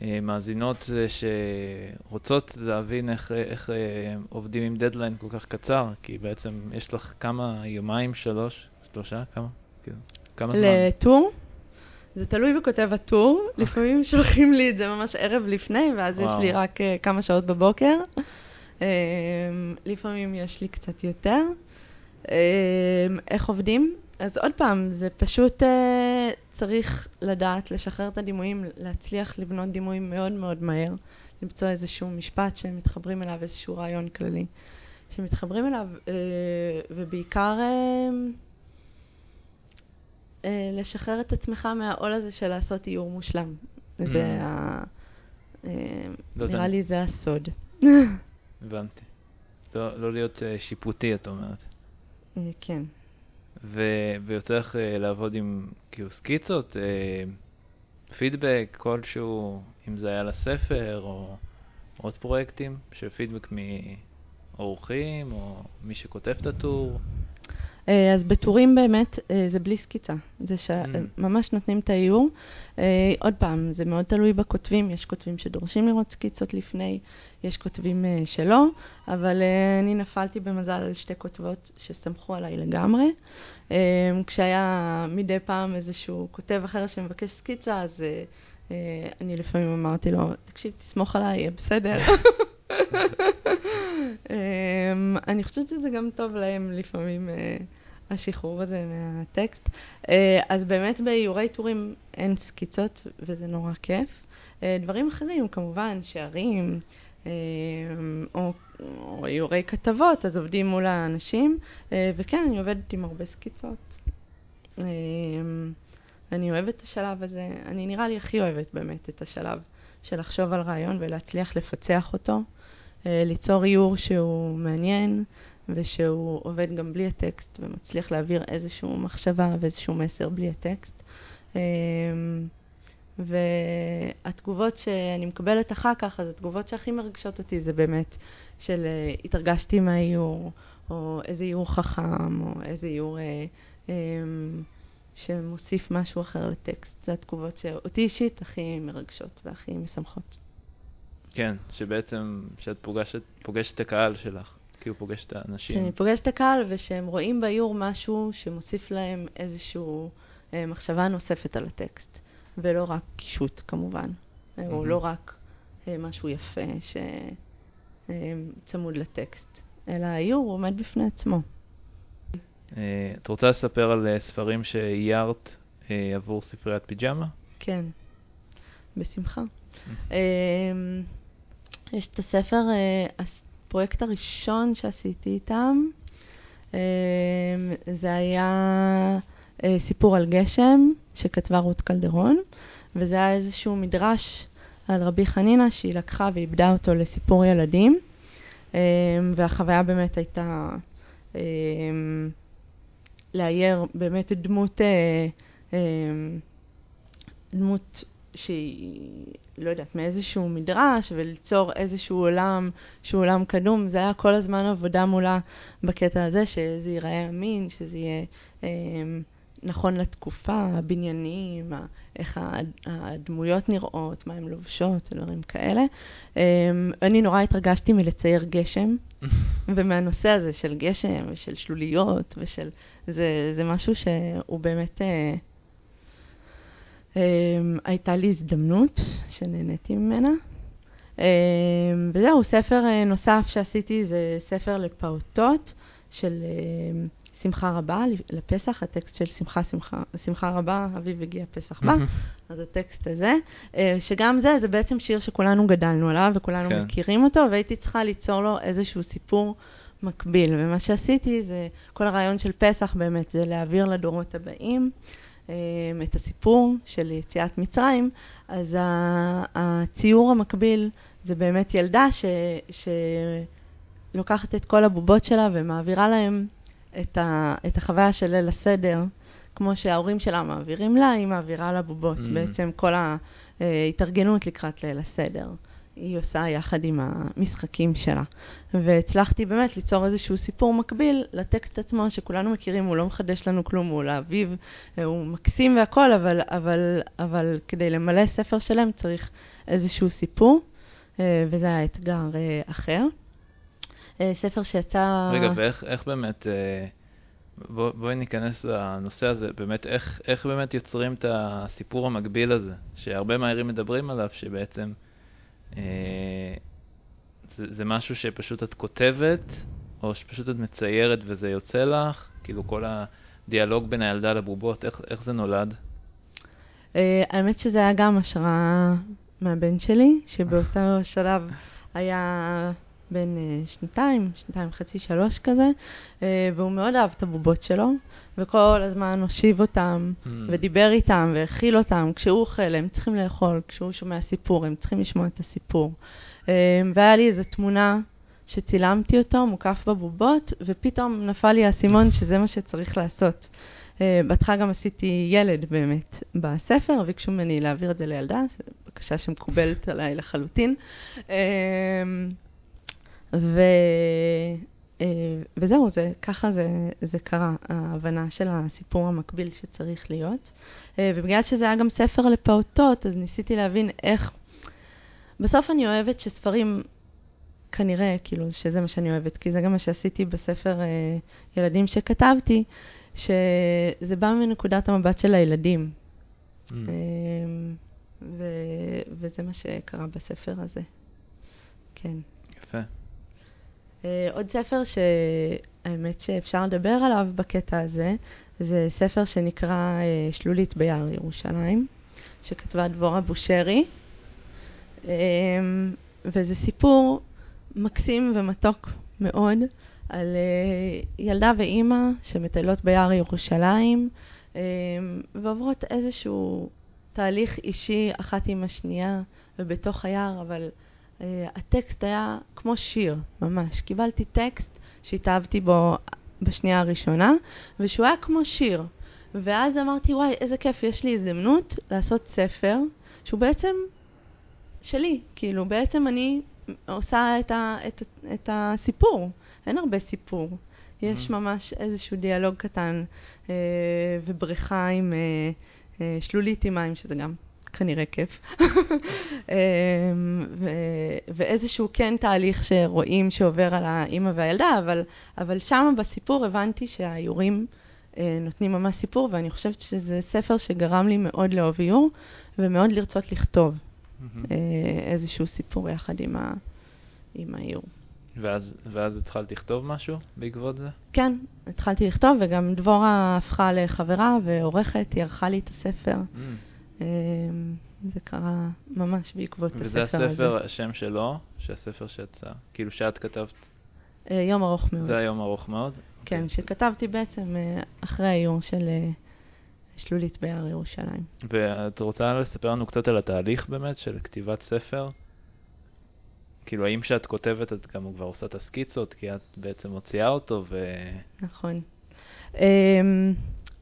למאזינות שרוצות להבין איך, איך uh, עובדים עם דדליין כל כך קצר, כי בעצם יש לך כמה, יומיים, שלוש, שלושה, כמה? כאילו, כמה זמן? לטור? זה תלוי בכותב הטור, לפעמים שולחים לי את זה ממש ערב לפני, ואז וואו. יש לי רק uh, כמה שעות בבוקר. לפעמים יש לי קצת יותר. איך עובדים? אז עוד פעם, זה פשוט אה, צריך לדעת לשחרר את הדימויים, להצליח לבנות דימויים מאוד מאוד מהר, למצוא איזשהו משפט שמתחברים אליו, איזשהו רעיון כללי שמתחברים אליו, אה, ובעיקר אה, לשחרר את עצמך מהעול הזה של לעשות איור מושלם. Mm. זה ה... לא נראה לי זה הסוד. הבנתי. לא, לא להיות uh, שיפוטי, את אומרת. Uh, כן. ו- ויותר לך uh, לעבוד עם כאילו סקיצות, uh, פידבק כלשהו, אם זה היה לספר, או עוד פרויקטים של פידבק מאורחים, או מי שכותב את הטור. אה, אז בטורים באמת אה, זה בלי סקיצה, זה שממש mm. נותנים את האיור. אה, עוד פעם, זה מאוד תלוי בכותבים, יש כותבים שדורשים לראות סקיצות לפני, יש כותבים שלא, אבל אני נפלתי במזל על שתי כותבות שסמכו עליי לגמרי. כשהיה מדי פעם איזשהו כותב אחר שמבקש סקיצה, אז אני לפעמים אמרתי לו, תקשיב, תסמוך עליי, יהיה בסדר. אמ, אני חושבת שזה גם טוב להם לפעמים, אה, השחרור הזה מהטקסט. אה, אז באמת באיורי טורים אין סקיצות, וזה נורא כיף. אה, דברים אחרים, כמובן, שערים, או, או איורי כתבות, אז עובדים מול האנשים, וכן, אני עובדת עם הרבה סקיצות. אני אוהבת את השלב הזה, אני נראה לי הכי אוהבת באמת את השלב של לחשוב על רעיון ולהצליח לפצח אותו, ליצור איור שהוא מעניין ושהוא עובד גם בלי הטקסט ומצליח להעביר איזושהי מחשבה ואיזשהו מסר בלי הטקסט. והתגובות שאני מקבלת אחר כך, אז התגובות שהכי מרגשות אותי זה באמת של uh, התרגשתי מהאיור, או איזה איור חכם, או איזה איור uh, um, שמוסיף משהו אחר לטקסט. זה התגובות שאותי אישית הכי מרגשות והכי משמחות. כן, שבעצם, שאת פוגשת, פוגשת את הקהל שלך, כאילו פוגשת את האנשים. שאני פוגשת את הקהל ושהם רואים באיור משהו שמוסיף להם איזושהי uh, מחשבה נוספת על הטקסט. ולא רק קישוט כמובן. Mm-hmm. הוא לא רק אה, משהו יפה שצמוד אה, לטקסט, אלא האיור עומד בפני עצמו. אה, את רוצה לספר על ספרים שאיירת עבור ספריית פיג'מה? כן, בשמחה. Mm-hmm. יש את הספר, הפרויקט הראשון שעשיתי איתם, זה היה סיפור על גשם, שכתבה רות קלדרון, וזה היה איזשהו מדרש על רבי חנינה שהיא לקחה ואיבדה אותו לסיפור ילדים, אמ, והחוויה באמת הייתה אמ, לאייר באמת דמות, אה, אמ, דמות שהיא, לא יודעת, מאיזשהו מדרש, וליצור איזשהו עולם שהוא עולם קדום. זה היה כל הזמן עבודה מולה בקטע הזה, שזה ייראה אמין, שזה יהיה נכון לתקופה, הבניינים, איך הדמויות נראות, מה הן לובשות, דברים כאלה. אמ, אני נורא התרגשתי מלצייר גשם, ומהנושא הזה של גשם ושל שלוליות ושל... זה, זה משהו שהוא באמת... אה, אמ, הייתה לי הזדמנות שנהניתי ממנה. אמ, וזהו, ספר אה, נוסף שעשיתי זה ספר לפעוטות של... שמחה רבה לפסח, הטקסט של שמחה, שמחה, שמחה רבה, אביב הגיע, פסח בא, אז הטקסט הזה, אה, שגם זה, זה בעצם שיר שכולנו גדלנו עליו וכולנו כן. מכירים אותו, והייתי צריכה ליצור לו איזשהו סיפור מקביל. ומה שעשיתי זה, כל הרעיון של פסח באמת, זה להעביר לדורות הבאים אה, את הסיפור של יציאת מצרים, אז הציור המקביל זה באמת ילדה ש... ש... לוקחת את כל הבובות שלה ומעבירה להם את, ה, את החוויה של ליל הסדר, כמו שההורים שלה מעבירים לה, היא מעבירה לבובות. Mm. בעצם כל ההתארגנות לקראת ליל הסדר. היא עושה יחד עם המשחקים שלה. והצלחתי באמת ליצור איזשהו סיפור מקביל לטקסט עצמו, שכולנו מכירים, הוא לא מחדש לנו כלום, הוא לאביב, הוא מקסים והכול, אבל, אבל, אבל כדי למלא ספר שלם צריך איזשהו סיפור, אה, וזה היה אתגר אה, אחר. אה, ספר שיצא... רגע, ואיך באמת, אה, בוא, בואי ניכנס לנושא הזה, באמת, איך, איך באמת יוצרים את הסיפור המקביל הזה, שהרבה מהערים מדברים עליו, שבעצם אה, זה, זה משהו שפשוט את כותבת, או שפשוט את מציירת וזה יוצא לך, כאילו כל הדיאלוג בין הילדה לבובות, איך, איך זה נולד? אה, האמת שזה היה גם השראה מהבן שלי, שבאותו שלב היה בן uh, שנתיים, שנתיים וחצי, שלוש כזה, uh, והוא מאוד אהב את הבובות שלו, וכל הזמן הושיב אותם, mm. ודיבר איתם, והאכיל אותם. כשהוא אוכל, הם צריכים לאכול, כשהוא שומע סיפור, הם צריכים לשמוע את הסיפור. Uh, והיה לי איזו תמונה שצילמתי אותו, מוקף בבובות, ופתאום נפל לי האסימון שזה מה שצריך לעשות. בהתחלה גם עשיתי ילד באמת בספר, ביקשו ממני להעביר את זה לילדה, זו בקשה שמקובלת עליי לחלוטין. ו... אה, וזהו, זה, ככה זה, זה קרה, ההבנה של הסיפור המקביל שצריך להיות. אה, ובגלל שזה היה גם ספר לפעוטות, אז ניסיתי להבין איך... בסוף אני אוהבת שספרים, כנראה, כאילו, שזה מה שאני אוהבת, כי זה גם מה שעשיתי בספר אה, ילדים שכתבתי, שזה בא מנקודת המבט של הילדים. Mm. ו... וזה מה שקרה בספר הזה. כן. יפה. Uh, עוד ספר שהאמת שאפשר לדבר עליו בקטע הזה, זה ספר שנקרא uh, שלולית ביער ירושלים, שכתבה דבורה בושרי. Um, וזה סיפור מקסים ומתוק מאוד על uh, ילדה ואימא שמטיילות ביער ירושלים um, ועוברות איזשהו תהליך אישי אחת עם השנייה ובתוך היער, אבל הטקסט היה כמו שיר, ממש. קיבלתי טקסט שהתאהבתי בו בשנייה הראשונה, ושהוא היה כמו שיר. ואז אמרתי, וואי, איזה כיף, יש לי הזדמנות לעשות ספר שהוא בעצם שלי. כאילו, בעצם אני עושה את, ה, את, את הסיפור. אין הרבה סיפור. יש mm-hmm. ממש איזשהו דיאלוג קטן אה, ובריכה עם אה, אה, שלולית עם מים, שזה גם כנראה כיף. אה, ו- ואיזשהו כן תהליך שרואים שעובר על האימא והילדה, אבל, אבל שם בסיפור הבנתי שהאיורים אה, נותנים ממש סיפור, ואני חושבת שזה ספר שגרם לי מאוד לאהוב איור, ומאוד לרצות לכתוב mm-hmm. איזשהו סיפור יחד עם, ה- עם האיור. ואז, ואז התחלת לכתוב משהו בעקבות זה? כן, התחלתי לכתוב, וגם דבורה הפכה לחברה ועורכת, היא ערכה לי את הספר. Mm. זה קרה ממש בעקבות הספר הזה. וזה הספר, השם שלו, שהספר שיצא, כאילו שאת כתבת? אה, יום ארוך מאוד. זה היום ארוך מאוד? כן. אוקיי. שכתבתי בעצם אה, אחרי האיור של אה, שלולית ביער ירושלים. ואת רוצה לספר לנו קצת על התהליך באמת של כתיבת ספר? כאילו, האם כשאת כותבת את גם כבר עושה את הסקיצות, כי את בעצם מוציאה אותו ו... נכון. Um,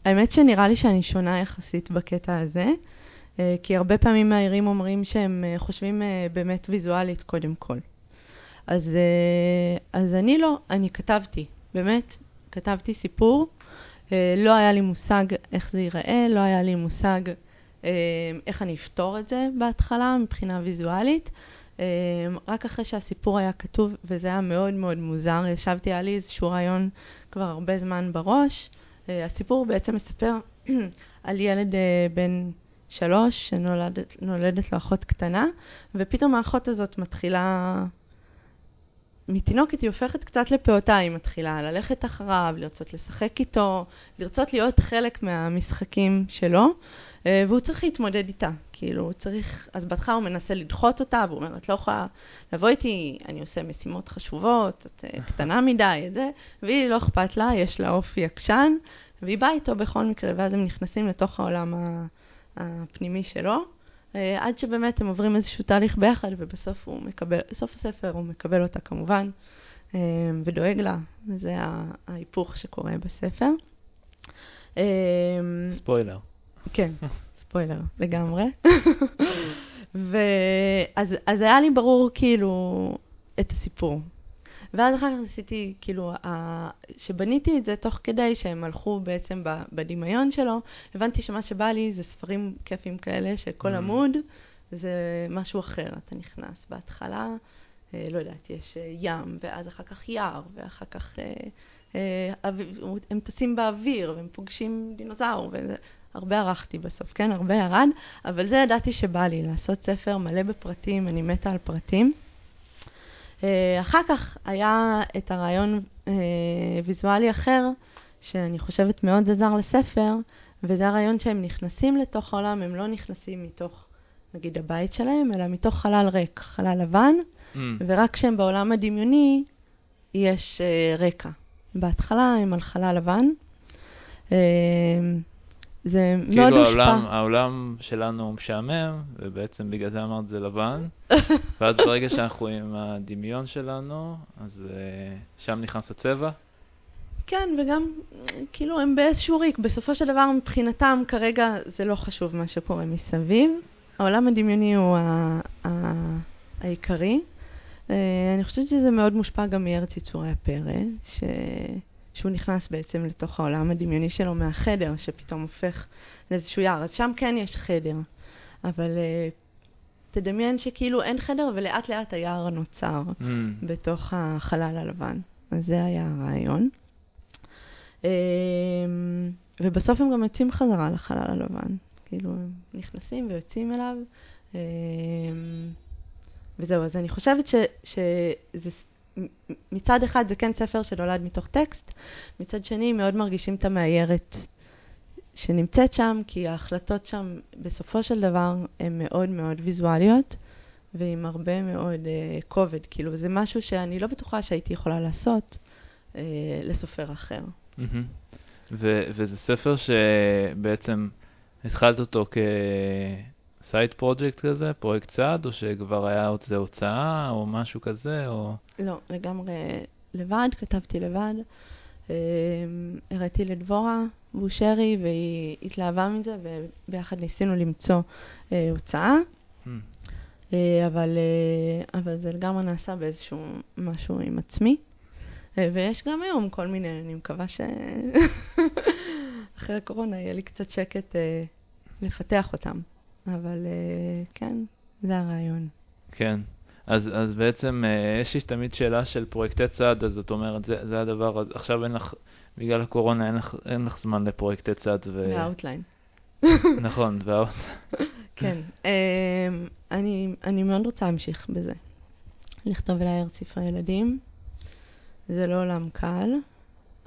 האמת שנראה לי שאני שונה יחסית בקטע הזה, כי הרבה פעמים מהעירים אומרים שהם uh, חושבים uh, באמת ויזואלית קודם כל. אז, אז אני לא, אני כתבתי, באמת, כתבתי סיפור. לא היה לי מושג איך זה ייראה, לא היה לי מושג איך אני אפתור את זה בהתחלה מבחינה ויזואלית. רק אחרי שהסיפור היה כתוב, וזה היה מאוד מאוד מוזר, ישבתי, היה לי איזשהו רעיון כבר הרבה זמן בראש. אה, הסיפור בעצם מספר על ילד אה, בן שלוש שנולדת לו אחות קטנה, ופתאום האחות הזאת מתחילה... מתינוקת היא הופכת קצת לפעוטה, היא מתחילה ללכת אחריו, לרצות לשחק איתו, לרצות להיות חלק מהמשחקים שלו, אה, והוא צריך להתמודד איתה. כאילו, הוא צריך, אז בהתחלה הוא מנסה לדחות אותה, והוא אומר, את לא יכולה לבוא איתי, אני עושה משימות חשובות, את אה, קטנה מדי, את זה, והיא לא אכפת לה, יש לה אופי עקשן, והיא באה איתו בכל מקרה, ואז הם נכנסים לתוך העולם הפנימי שלו, אה, עד שבאמת הם עוברים איזשהו תהליך ביחד, ובסוף הוא מקבל, בסוף הספר הוא מקבל אותה כמובן, ודואג לה, זה ההיפוך שקורה בספר. ספוילר. כן, ספוילר, לגמרי. ואז אז היה לי ברור כאילו את הסיפור. ואז אחר כך עשיתי, כאילו, כשבניתי את זה תוך כדי שהם הלכו בעצם בדמיון שלו, הבנתי שמה שבא לי זה ספרים כיפים כאלה, שכל mm. עמוד זה משהו אחר. אתה נכנס בהתחלה, אה, לא יודעת, יש אה, ים, ואז אחר כך יער, ואחר כך אה, הם טסים באוויר, והם פוגשים דינוזאור, וזה, הרבה ערכתי בסוף, כן? הרבה ירד, אבל זה ידעתי שבא לי, לעשות ספר מלא בפרטים, אני מתה על פרטים. אה, אחר כך היה את הרעיון אה, ויזואלי אחר, שאני חושבת מאוד עזר לספר, וזה הרעיון שהם נכנסים לתוך העולם, הם לא נכנסים מתוך, נגיד, הבית שלהם, אלא מתוך חלל ריק, חלל לבן, mm. ורק כשהם בעולם הדמיוני, יש uh, רקע. בהתחלה הם על חלל לבן. Uh, זה כאילו מאוד הושפע. כאילו העולם שלנו משעמם, ובעצם בגלל זה אמרת זה לבן, ואז ברגע שאנחנו עם הדמיון שלנו, אז uh, שם נכנס הצבע. כן, וגם, כאילו, הם באיזשהו ריק. בסופו של דבר, מבחינתם, כרגע זה לא חשוב מה שקורה מסביב. העולם הדמיוני הוא ה- ה- העיקרי. Uh, אני חושבת שזה מאוד מושפע גם מארץ יצורי הפרא, ש... שהוא נכנס בעצם לתוך העולם הדמיוני שלו מהחדר, שפתאום הופך לאיזשהו יער. אז שם כן יש חדר, אבל uh, תדמיין שכאילו אין חדר ולאט לאט היער נוצר mm. בתוך החלל הלבן. אז זה היה הרעיון. Um, ובסוף הם גם יוצאים חזרה לחלל הלבן. כאילו, הם נכנסים ויוצאים אליו. Um, וזהו, אז אני חושבת ש, שזה מצד אחד זה כן ספר שנולד מתוך טקסט, מצד שני מאוד מרגישים את המאיירת שנמצאת שם, כי ההחלטות שם בסופו של דבר הן מאוד מאוד ויזואליות, ועם הרבה מאוד uh, כובד. כאילו, זה משהו שאני לא בטוחה שהייתי יכולה לעשות uh, לסופר אחר. Mm-hmm. וזה ספר שבעצם התחלת אותו כסייד פרויקט כזה, פרויקט צעד, או שכבר היה עוד זה הוצאה, או משהו כזה, או... לא, לגמרי לבד, כתבתי לבד. אה, הראיתי לדבורה בושרי, והיא התלהבה מזה, וביחד ניסינו למצוא אה, הוצאה. Hmm. אה, אבל, אבל זה לגמרי נעשה באיזשהו משהו עם עצמי. ויש גם היום כל מיני, אני מקווה שאחרי הקורונה יהיה לי קצת שקט לפתח אותם. אבל כן, זה הרעיון. כן. אז, אז בעצם אה, יש לי תמיד שאלה של פרויקטי צד, אז את אומרת, זה, זה הדבר, אז עכשיו אין לך, בגלל הקורונה אין לך, אין לך זמן לפרויקטי צד. ו... והאוטליין. נכון, והאוטליין. כן, um, אני, אני מאוד רוצה להמשיך בזה. לכתוב ולהער ספרי ילדים. זה לא עולם קל,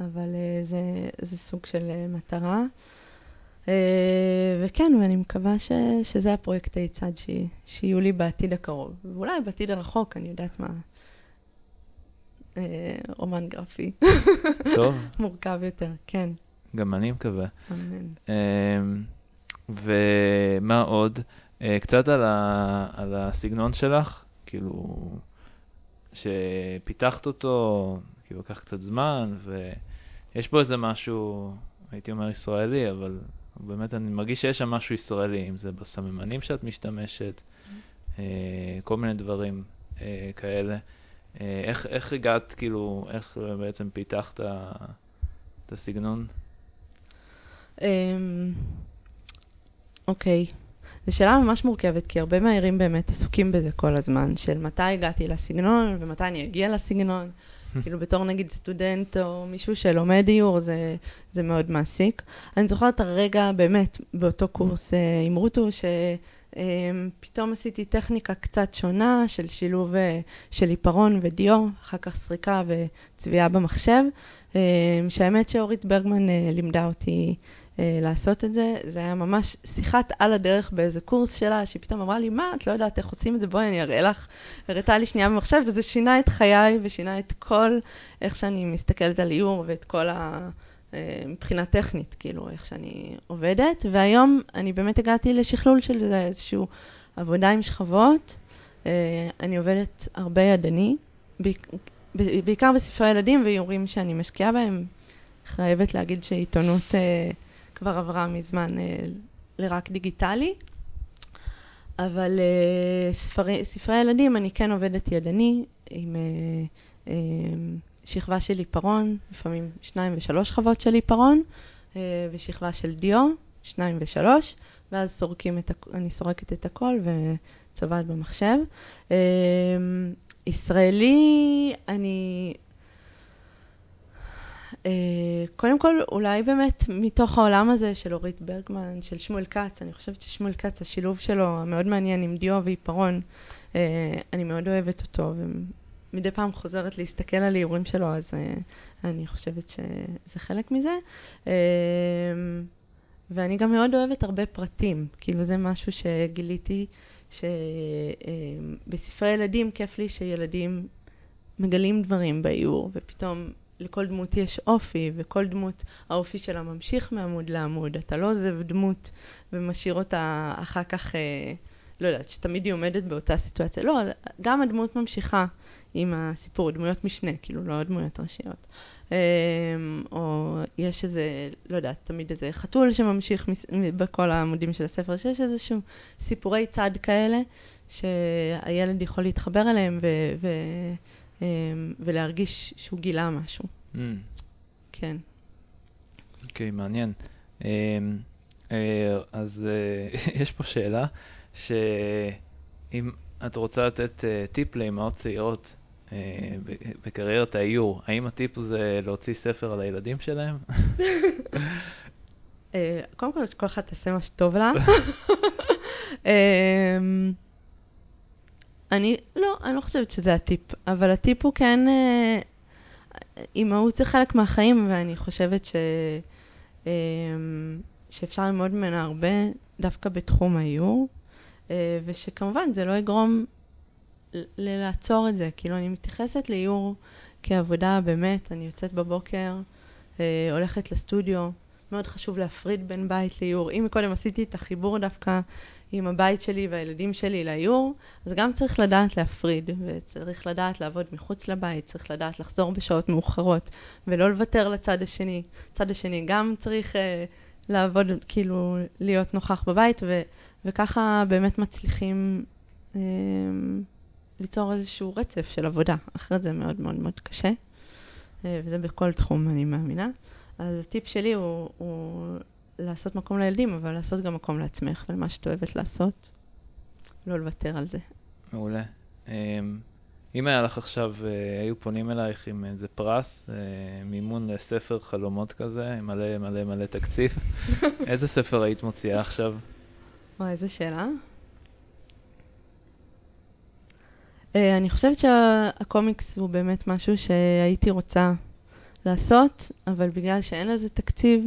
אבל uh, זה, זה סוג של uh, מטרה. אה, וכן, ואני מקווה ש, שזה הפרויקטי צד ש, שיהיו לי בעתיד הקרוב. ואולי בעתיד הרחוק, אני יודעת מה. אה, רומן גרפי. טוב. מורכב יותר, כן. גם אני מקווה. אמן. אמ, ומה עוד? אה, קצת על, ה, על הסגנון שלך, כאילו, שפיתחת אותו, כאילו לקח קצת זמן, ויש פה איזה משהו, הייתי אומר ישראלי, אבל באמת אני מרגיש שיש שם משהו ישראלי, אם זה בסממנים שאת משתמשת, mm-hmm. אה, כל מיני דברים אה, כאלה. אה, איך, איך הגעת, כאילו, איך בעצם פיתחת את הסגנון? אמ, אוקיי. זו שאלה ממש מורכבת, כי הרבה מהעירים באמת עסוקים בזה כל הזמן, של מתי הגעתי לסגנון ומתי אני אגיע לסגנון. כאילו בתור נגיד סטודנט או מישהו שלומד דיור, זה, זה מאוד מעסיק. אני זוכרת הרגע באמת באותו קורס אה, עם רוטו, שפתאום אה, עשיתי טכניקה קצת שונה של שילוב אה, של עיפרון ודיו, אחר כך סריקה וצביעה במחשב, שהאמת שאורית ברגמן לימדה אותי אה, לעשות את זה. זה היה ממש שיחת על הדרך באיזה קורס שלה, שהיא פתאום אמרה לי, מה, את לא יודעת איך עושים את זה? בואי אני אראה לך. הראתה לי שנייה במחשב, וזה שינה את חיי ושינה את כל איך שאני מסתכלת על איור ואת כל ה... אה, מבחינה טכנית, כאילו, איך שאני עובדת. והיום אני באמת הגעתי לשכלול של זה, איזושהי עבודה עם שכבות. אה, אני עובדת הרבה ידני, בעיקר בספרי ילדים ואיורים שאני משקיעה בהם. חייבת להגיד שעיתונות כבר עברה מזמן אה, לרק דיגיטלי. אבל אה, ספרי, ספרי ילדים אני כן עובדת ידני עם אה, שכבה של עיפרון, לפעמים שניים ושלוש שכבות של עיפרון, ושכבה של דיו, שניים ושלוש, ואז סורקים את, אני סורקת את הכל וצובעת במחשב. ישראלי, אני קודם כל, אולי באמת מתוך העולם הזה של אורית ברגמן, של שמואל כץ, אני חושבת ששמואל כץ, השילוב שלו המאוד מעניין עם דיו ועיפרון, uh, אני מאוד אוהבת אותו, ומדי פעם חוזרת להסתכל על איורים שלו, אז uh, אני חושבת שזה חלק מזה. ואני גם מאוד אוהבת הרבה פרטים, כאילו זה משהו שגיליתי, שבספרי ילדים כיף לי שילדים מגלים דברים באיור, ופתאום לכל דמות יש אופי, וכל דמות, האופי שלה ממשיך מעמוד לעמוד. אתה לא עוזב דמות ומשאיר אותה אחר כך, אה, לא יודעת, שתמיד היא עומדת באותה סיטואציה. לא, גם הדמות ממשיכה עם הסיפור, דמויות משנה, כאילו, לא דמויות ראשיות. אה, או יש איזה, לא יודעת, תמיד איזה חתול שממשיך בכל העמודים של הספר, שיש איזשהו סיפורי צד כאלה, שהילד יכול להתחבר אליהם ו... ו ולהרגיש שהוא גילה משהו. Mm. כן. אוקיי, okay, מעניין. Um, uh, אז uh, יש פה שאלה, שאם את רוצה לתת uh, טיפ לאמהות צעירות בקריירת האיור, האם הטיפ זה להוציא ספר על הילדים שלהם? קודם כל, שכל אחד תעשה מה שטוב לה. אני, לא, אני לא חושבת שזה הטיפ, אבל הטיפ הוא כן, אה, אימהות זה חלק מהחיים, ואני חושבת ש, אה, שאפשר ללמוד ממנה הרבה, דווקא בתחום האיור, אה, ושכמובן זה לא יגרום לעצור את זה. כאילו, אני מתייחסת לאיור כעבודה, באמת, אני יוצאת בבוקר, אה, הולכת לסטודיו, מאוד חשוב להפריד בין בית לאיור. אם קודם עשיתי את החיבור דווקא עם הבית שלי והילדים שלי לאיור, אז גם צריך לדעת להפריד, וצריך לדעת לעבוד מחוץ לבית, צריך לדעת לחזור בשעות מאוחרות, ולא לוותר לצד השני. צד השני גם צריך אה, לעבוד, כאילו, להיות נוכח בבית, ו, וככה באמת מצליחים אה, ליצור איזשהו רצף של עבודה. אחרת זה מאוד מאוד מאוד קשה, אה, וזה בכל תחום, אני מאמינה. אז הטיפ שלי הוא, הוא לעשות מקום לילדים, אבל לעשות גם מקום לעצמך ולמה שאת אוהבת לעשות. לא לוותר על זה. מעולה. אמ, אם היה לך עכשיו, אה, היו פונים אלייך עם איזה פרס, אה, מימון לספר חלומות כזה, מלא מלא מלא תקציב, איזה ספר היית מוציאה עכשיו? וואי, איזה שאלה. Uh, אני חושבת שהקומיקס הוא באמת משהו שהייתי רוצה לעשות, אבל בגלל שאין לזה תקציב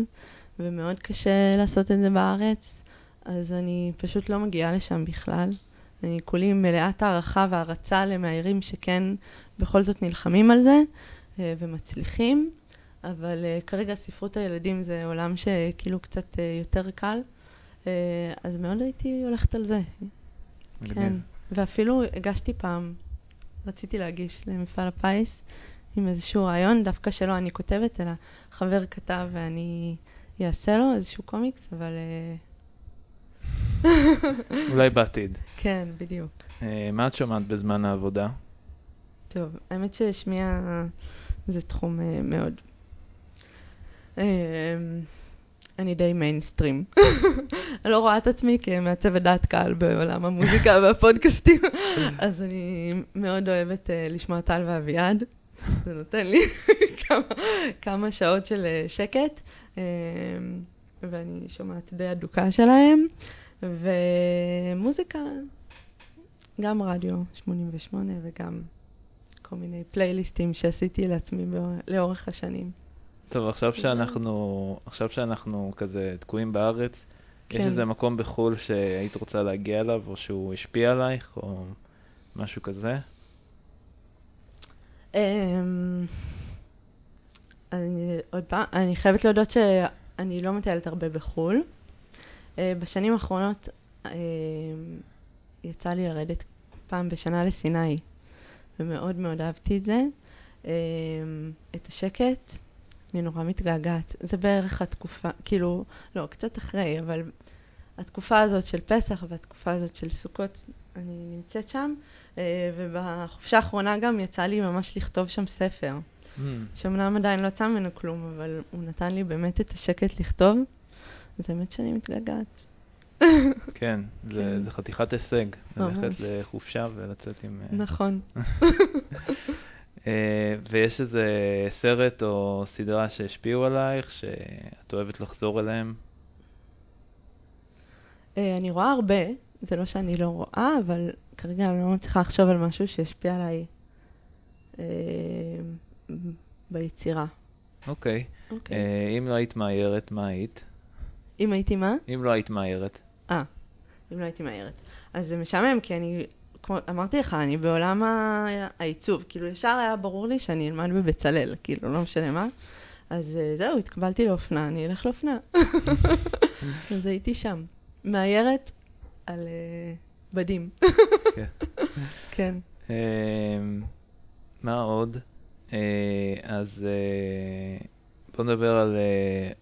ומאוד קשה לעשות את זה בארץ, אז אני פשוט לא מגיעה לשם בכלל. אני כולי מלאת הערכה והערצה למאיירים שכן בכל זאת נלחמים על זה uh, ומצליחים, אבל uh, כרגע ספרות הילדים זה עולם שכאילו קצת uh, יותר קל, אז מאוד הייתי הולכת על זה. כן, ואפילו הגשתי פעם, רציתי להגיש למפעל הפיס עם איזשהו רעיון, דווקא שלא אני כותבת, אלא חבר כתב ואני אעשה לו איזשהו קומיקס, אבל... אה, אולי בעתיד. כן, בדיוק. אה, מה את שומעת בזמן העבודה? טוב, האמת ששמיע זה תחום אה, מאוד... אה, אני די מיינסטרים. אני לא רואה את עצמי כמעצבת דעת קהל בעולם המוזיקה והפודקאסטים, אז אני מאוד אוהבת לשמוע טל ואביעד. זה נותן לי כמה, כמה שעות של uh, שקט, uh, ואני שומעת די אדוקה שלהם. ומוזיקה, גם רדיו 88 וגם כל מיני פלייליסטים שעשיתי לעצמי לאורך השנים. טוב, עכשיו שאנחנו, עכשיו שאנחנו כזה תקועים בארץ, כן. יש איזה מקום בחו"ל שהיית רוצה להגיע אליו, או שהוא השפיע עלייך, או משהו כזה? אמ, אני עוד פעם, אני חייבת להודות שאני לא מטיילת הרבה בחו"ל. אה, בשנים האחרונות אמ, יצא לי לרדת פעם בשנה לסיני, ומאוד מאוד אהבתי את זה. אמ, את השקט, אני נורא מתגעגעת. זה בערך התקופה, כאילו, לא, קצת אחרי, אבל התקופה הזאת של פסח והתקופה הזאת של סוכות, אני נמצאת שם, אה, ובחופשה האחרונה גם יצא לי ממש לכתוב שם ספר, Mm, שאומנם עדיין לא יצא ממנו כלום, אבל הוא נתן לי באמת את השקט לכתוב, אז האמת שאני מתגעגעת. כן, זה. זה חתיכת הישג. ללכת לחופשה ולצאת עם... אה, נכון. אה, ויש איזה סרט או סדרה שהשפיעו עלייך, שאת אוהבת לחזור אליהם? אני רואה הרבה, זה לא שאני לא רואה, אבל כרגע אני לא מצליחה לחשוב על משהו שהשפיע עליי אה, ביצירה. אוקיי. אוקיי. אה, אם לא היית מאיירת, מה היית? אם הייתי מה? אם לא היית מאיירת. אה, אם לא הייתי מאיירת. אז זה משעמם, כי אני, כמו אמרתי לך, אני בעולם העיצוב. כאילו, ישר היה ברור לי שאני אלמד בבצלאל, כאילו, לא משנה מה. אז אה, זהו, התקבלתי לאופנה, אני אלך לאופנה. אז הייתי שם. מאיירת על אה, בדים. כן. כן. אמ, מה עוד? אה, אז אה, בוא נדבר על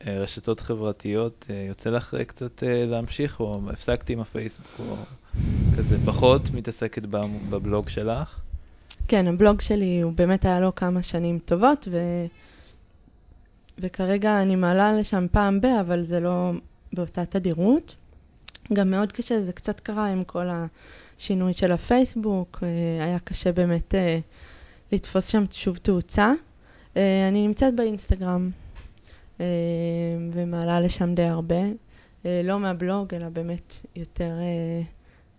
רשתות חברתיות. יוצא לך קצת להמשיך, או הפסקתי עם הפייסבוק, או כזה פחות מתעסקת בבלוג שלך? כן, הבלוג שלי, הוא באמת היה לו כמה שנים טובות, ו... וכרגע אני מעלה לשם פעם ב, אבל זה לא באותה תדירות. גם מאוד קשה, זה קצת קרה עם כל השינוי של הפייסבוק, אה, היה קשה באמת אה, לתפוס שם שוב תאוצה. אה, אני נמצאת באינסטגרם ומעלה לשם די הרבה, לא מהבלוג, אלא באמת יותר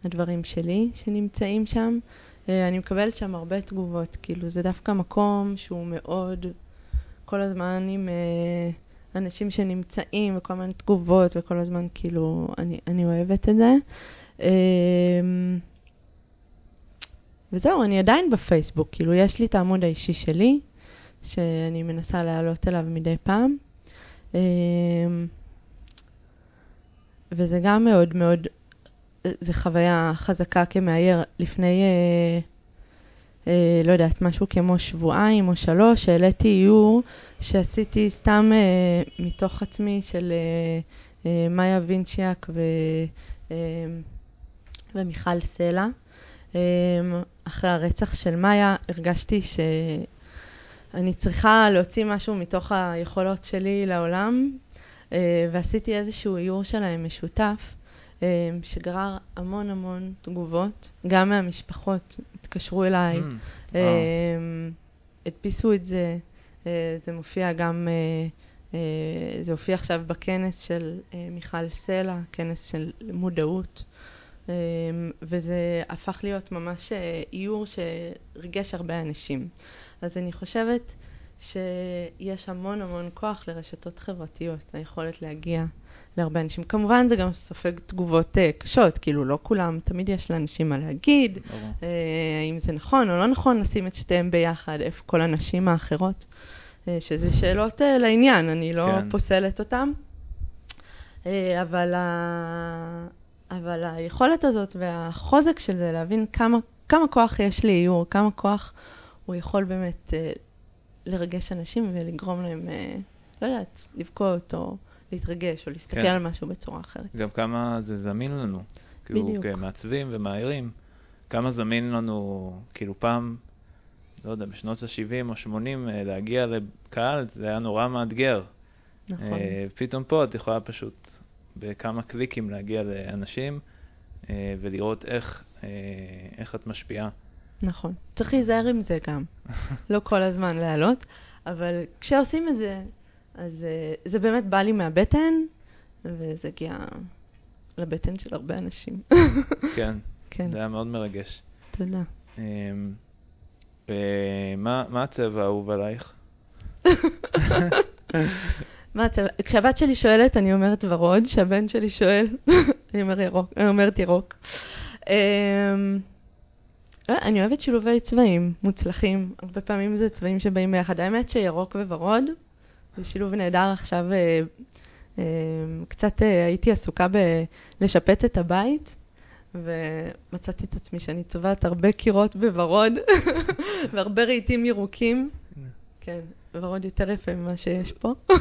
הדברים שלי שנמצאים שם. אני מקבלת שם הרבה תגובות, כאילו זה דווקא מקום שהוא מאוד כל הזמן עם אנשים שנמצאים וכל מיני תגובות וכל הזמן כאילו אני, אני אוהבת את זה. אה, וזהו, אני עדיין בפייסבוק, כאילו, יש לי את העמוד האישי שלי, שאני מנסה לעלות אליו מדי פעם. אמ, וזה גם מאוד מאוד, זו חוויה חזקה כמאייר. לפני, אה, לא יודעת, משהו כמו שבועיים או שלוש, העליתי איור שעשיתי סתם אה, מתוך עצמי של אה, אה, מאיה וינצ'יאק ו, אה, ומיכל סלע. אה, אחרי הרצח של מאיה הרגשתי שאני צריכה להוציא משהו מתוך היכולות שלי לעולם, אה, ועשיתי איזשהו איור שלהם משותף, אה, שגרר המון המון תגובות, גם מהמשפחות התקשרו אליי, Mm, אה. הדפיסו את זה, אה, זה מופיע גם, אה, זה הופיע עכשיו בכנס של מיכל סלע, כנס של מודעות, וזה הפך להיות ממש איור שריגש הרבה אנשים. אז אני חושבת שיש המון המון כוח לרשתות חברתיות, היכולת להגיע להרבה אנשים. כמובן זה גם סופג תגובות אה, קשות, כאילו לא כולם, תמיד יש לאנשים מה להגיד. אה, האם זה נכון או לא נכון לשים את שתיהם ביחד, איפה כל הנשים האחרות, אה, שזה שאלות אה, לעניין, אני לא כן. פוסלת אותן. אה, אבל, ה... אבל היכולת הזאת והחוזק של זה, להבין כמה, כמה כוח יש לאיור, כמה כוח הוא יכול באמת אה, לרגש אנשים ולגרום להם, אה, לא יודעת, לבכות או להתרגש או להסתכל כן. על משהו בצורה אחרת. גם כמה זה זמין לנו, כאילו בדיוק. כמעצבים ומאיירים, כמה זמין לנו, כאילו פעם, לא יודע, בשנות ה-70 או 80, אה, להגיע לקהל, זה היה נורא מאתגר. נכון. אה, פתאום פה את יכולה פשוט בכמה קליקים להגיע לאנשים אה, ולראות איך, אה, איך את משפיעה. נכון. צריך להיזהר עם זה גם. לא כל הזמן להעלות, אבל כשעושים את זה, אז uh, זה באמת בא לי מהבטן, וזה הגיע לבטן של הרבה אנשים. כן, כן, זה היה מאוד מרגש. תודה. אה, ומה מה הצבע האהוב עלייך? מה הצבע? כשהבת שלי שואלת, אני אומרת ורוד, כשהבן שלי שואל, אני אומר ירוק, אני אומרת ירוק. אמ, לא, אני אוהבת שילובי צבעים מוצלחים, הרבה פעמים זה צבעים שבאים ביחד. האמת שירוק וורוד זה שילוב נהדר עכשיו. אה, אה, קצת אה, הייתי עסוקה בלשפץ את הבית, ומצאתי את עצמי שאני צובעת הרבה קירות בוורוד, והרבה רהיטים ירוקים. כן, ורוד יותר יפה ממה שיש פה.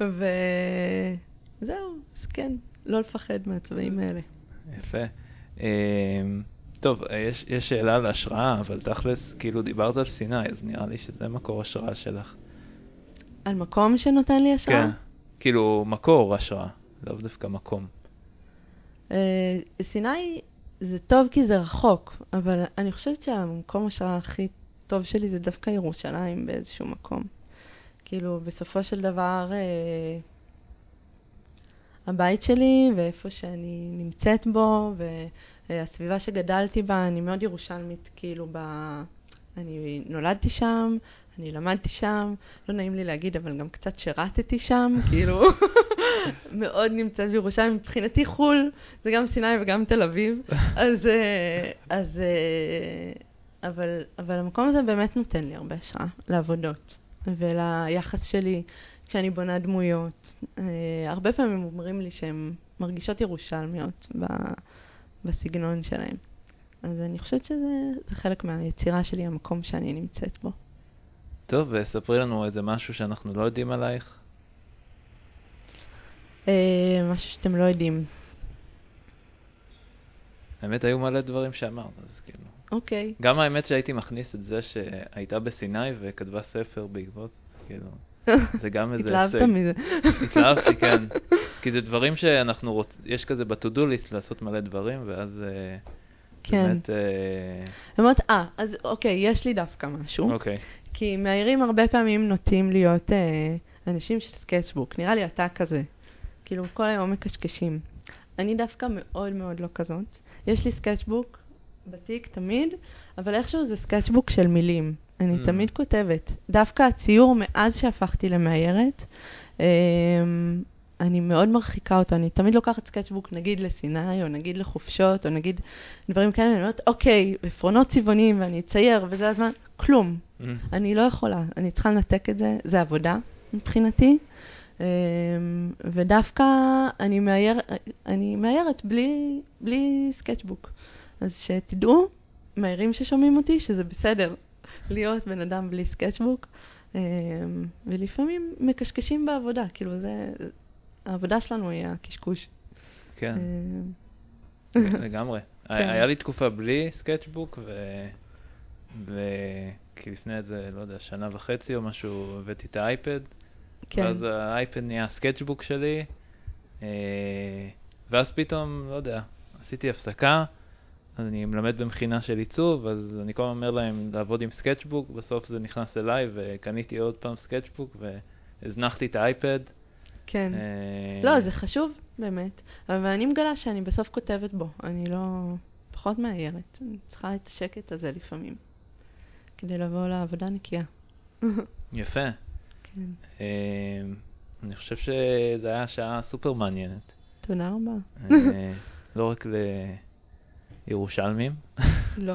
וזהו, אז כן, לא לפחד מהצבעים האלה. יפה. אמ, טוב, יש, יש שאלה על השראה, אבל תכלס, כאילו דיברת על סיני, אז נראה לי שזה מקור השראה שלך. על מקום שנותן לי השראה? כן, כאילו מקור השראה, לאו דווקא מקום. אה, סיני זה טוב כי זה רחוק, אבל אני חושבת שהמקום השראה הכי טוב שלי זה דווקא ירושלים באיזשהו מקום. כאילו, בסופו של דבר, אה, הבית שלי ואיפה שאני נמצאת בו, והסביבה שגדלתי בה, אני מאוד ירושלמית, כאילו, ב... אני נולדתי שם, אני למדתי שם, לא נעים לי להגיד, אבל גם קצת שירתתי שם, כאילו, מאוד נמצאת בירושלים. מבחינתי חו"ל זה גם סיני וגם תל אביב, אז, אה, אז, אה, אבל, אבל המקום הזה באמת נותן לי הרבה השראה לעבודות וליחס שלי כשאני בונה דמויות. אה, הרבה פעמים אומרים לי שהן מרגישות ירושלמיות ב, בסגנון שלהן. אז אני חושבת שזה זה חלק מהיצירה שלי, המקום שאני נמצאת בו. טוב, וספרי לנו איזה משהו שאנחנו לא יודעים עלייך. אה, משהו שאתם לא יודעים. האמת, היו מלא דברים שאמרת, אז כאילו. אוקיי. גם האמת שהייתי מכניס את זה שהייתה בסיני וכתבה ספר בעקבות, כאילו, זה גם איזה התלהבת הישג. מזה. התלהבתי, כן. כי זה דברים שאנחנו רוצים, יש כזה ב-to-do list לעשות מלא דברים, ואז אה, כן. באמת, אמרת, אה, אז אוקיי, יש לי דווקא משהו. אוקיי. כי מאיירים הרבה פעמים נוטים להיות אה, אנשים של sketchbook. נראה לי אתה כזה. כאילו, כל היום מקשקשים. אני דווקא מאוד מאוד לא כזאת. יש לי sketchbook בתיק תמיד, אבל איכשהו זה sketchbook של מילים. אני Mm. תמיד כותבת. דווקא הציור מאז שהפכתי למאיירת, אה, אני מאוד מרחיקה אותו. אני תמיד לוקחת סקצ'בוק, נגיד לסיני, או נגיד לחופשות, או נגיד דברים כאלה, אני אומרת, אוקיי, עפרונות צבעוניים, ואני אצייר, וזה הזמן, כלום. Mm. אני לא יכולה, אני צריכה לנתק את זה, זה עבודה מבחינתי. אמ, ודווקא אני, מאייר, אני מאיירת בלי, בלי סקצ'בוק. אז שתדעו, מאיירים ששומעים אותי, שזה בסדר להיות בן אדם בלי סקצ'בוק, אמ, ולפעמים מקשקשים בעבודה, כאילו זה, העבודה שלנו היא הקשקוש. כן, אמ, לגמרי. כן. היה לי תקופה בלי סקצ'בוק, ו... ו... כי לפני איזה, לא יודע, שנה וחצי או משהו, הבאתי את האייפד, כן, ואז האייפד נהיה הסקצ'בוק שלי, אה, ואז פתאום, לא יודע, עשיתי הפסקה, אז אני מלמד במכינה של עיצוב, אז אני כל הזמן אומר להם לעבוד עם סקצ'בוק, בסוף זה נכנס אליי, וקניתי עוד פעם סקצ'בוק, והזנחתי את האייפד. כן. אה, לא, זה חשוב, באמת. אבל אני מגלה שאני בסוף כותבת בו, אני לא... פחות מאיירת. אני צריכה את השקט הזה לפעמים, כדי לבוא לעבודה נקייה. יפה. כן. אה, אני חושב שזו הייתה שעה סופר מעניינת. תודה רבה. אה, לא רק לירושלמים. לא.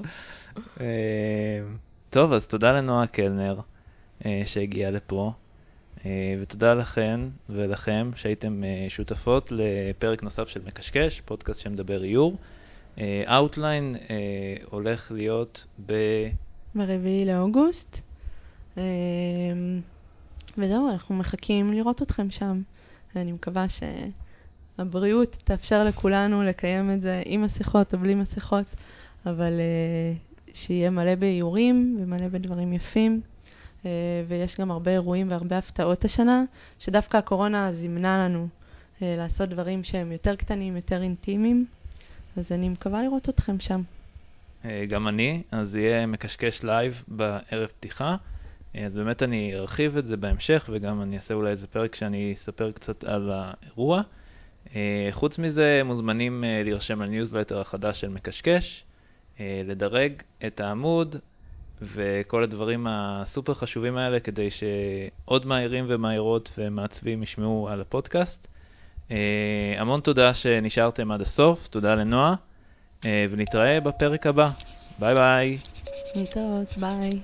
טוב, אז תודה לנועה קלנר שהגיעה לפה, ותודה לכן ולכם שהייתם אה, שותפות לפרק נוסף של מקשקש, פודקאסט שמדבר איור. Outline הולך להיות ב... ברביעי לאוגוסט. וזהו, אנחנו מחכים לראות אתכם שם. אני מקווה שהבריאות תאפשר לכולנו לקיים את זה עם מסכות או בלי מסכות, אבל אה, שיהיה מלא באיורים ומלא בדברים יפים. אה, ויש גם הרבה אירועים והרבה הפתעות השנה, שדווקא הקורונה זימנה לנו אה, לעשות דברים שהם יותר קטנים, יותר אינטימיים. אז אני מקווה לראות אתכם שם. אה, גם אני, אז יהיה מקשקש live בערב פתיחה. אז באמת אני ארחיב את זה בהמשך, וגם אני אעשה אולי איזה פרק שאני אספר קצת על האירוע. חוץ מזה, מוזמנים להירשם לניוזלטר החדש של מקשקש, לדרג את העמוד וכל הדברים הסופר חשובים האלה, כדי שעוד מאיירים ומאיירות ומעצבים ישמעו על הפודקאסט. אה, המון תודה שנשארתם עד הסוף, תודה לנועה, אה, ונתראה בפרק הבא. ביי ביי. להתראות, ביי.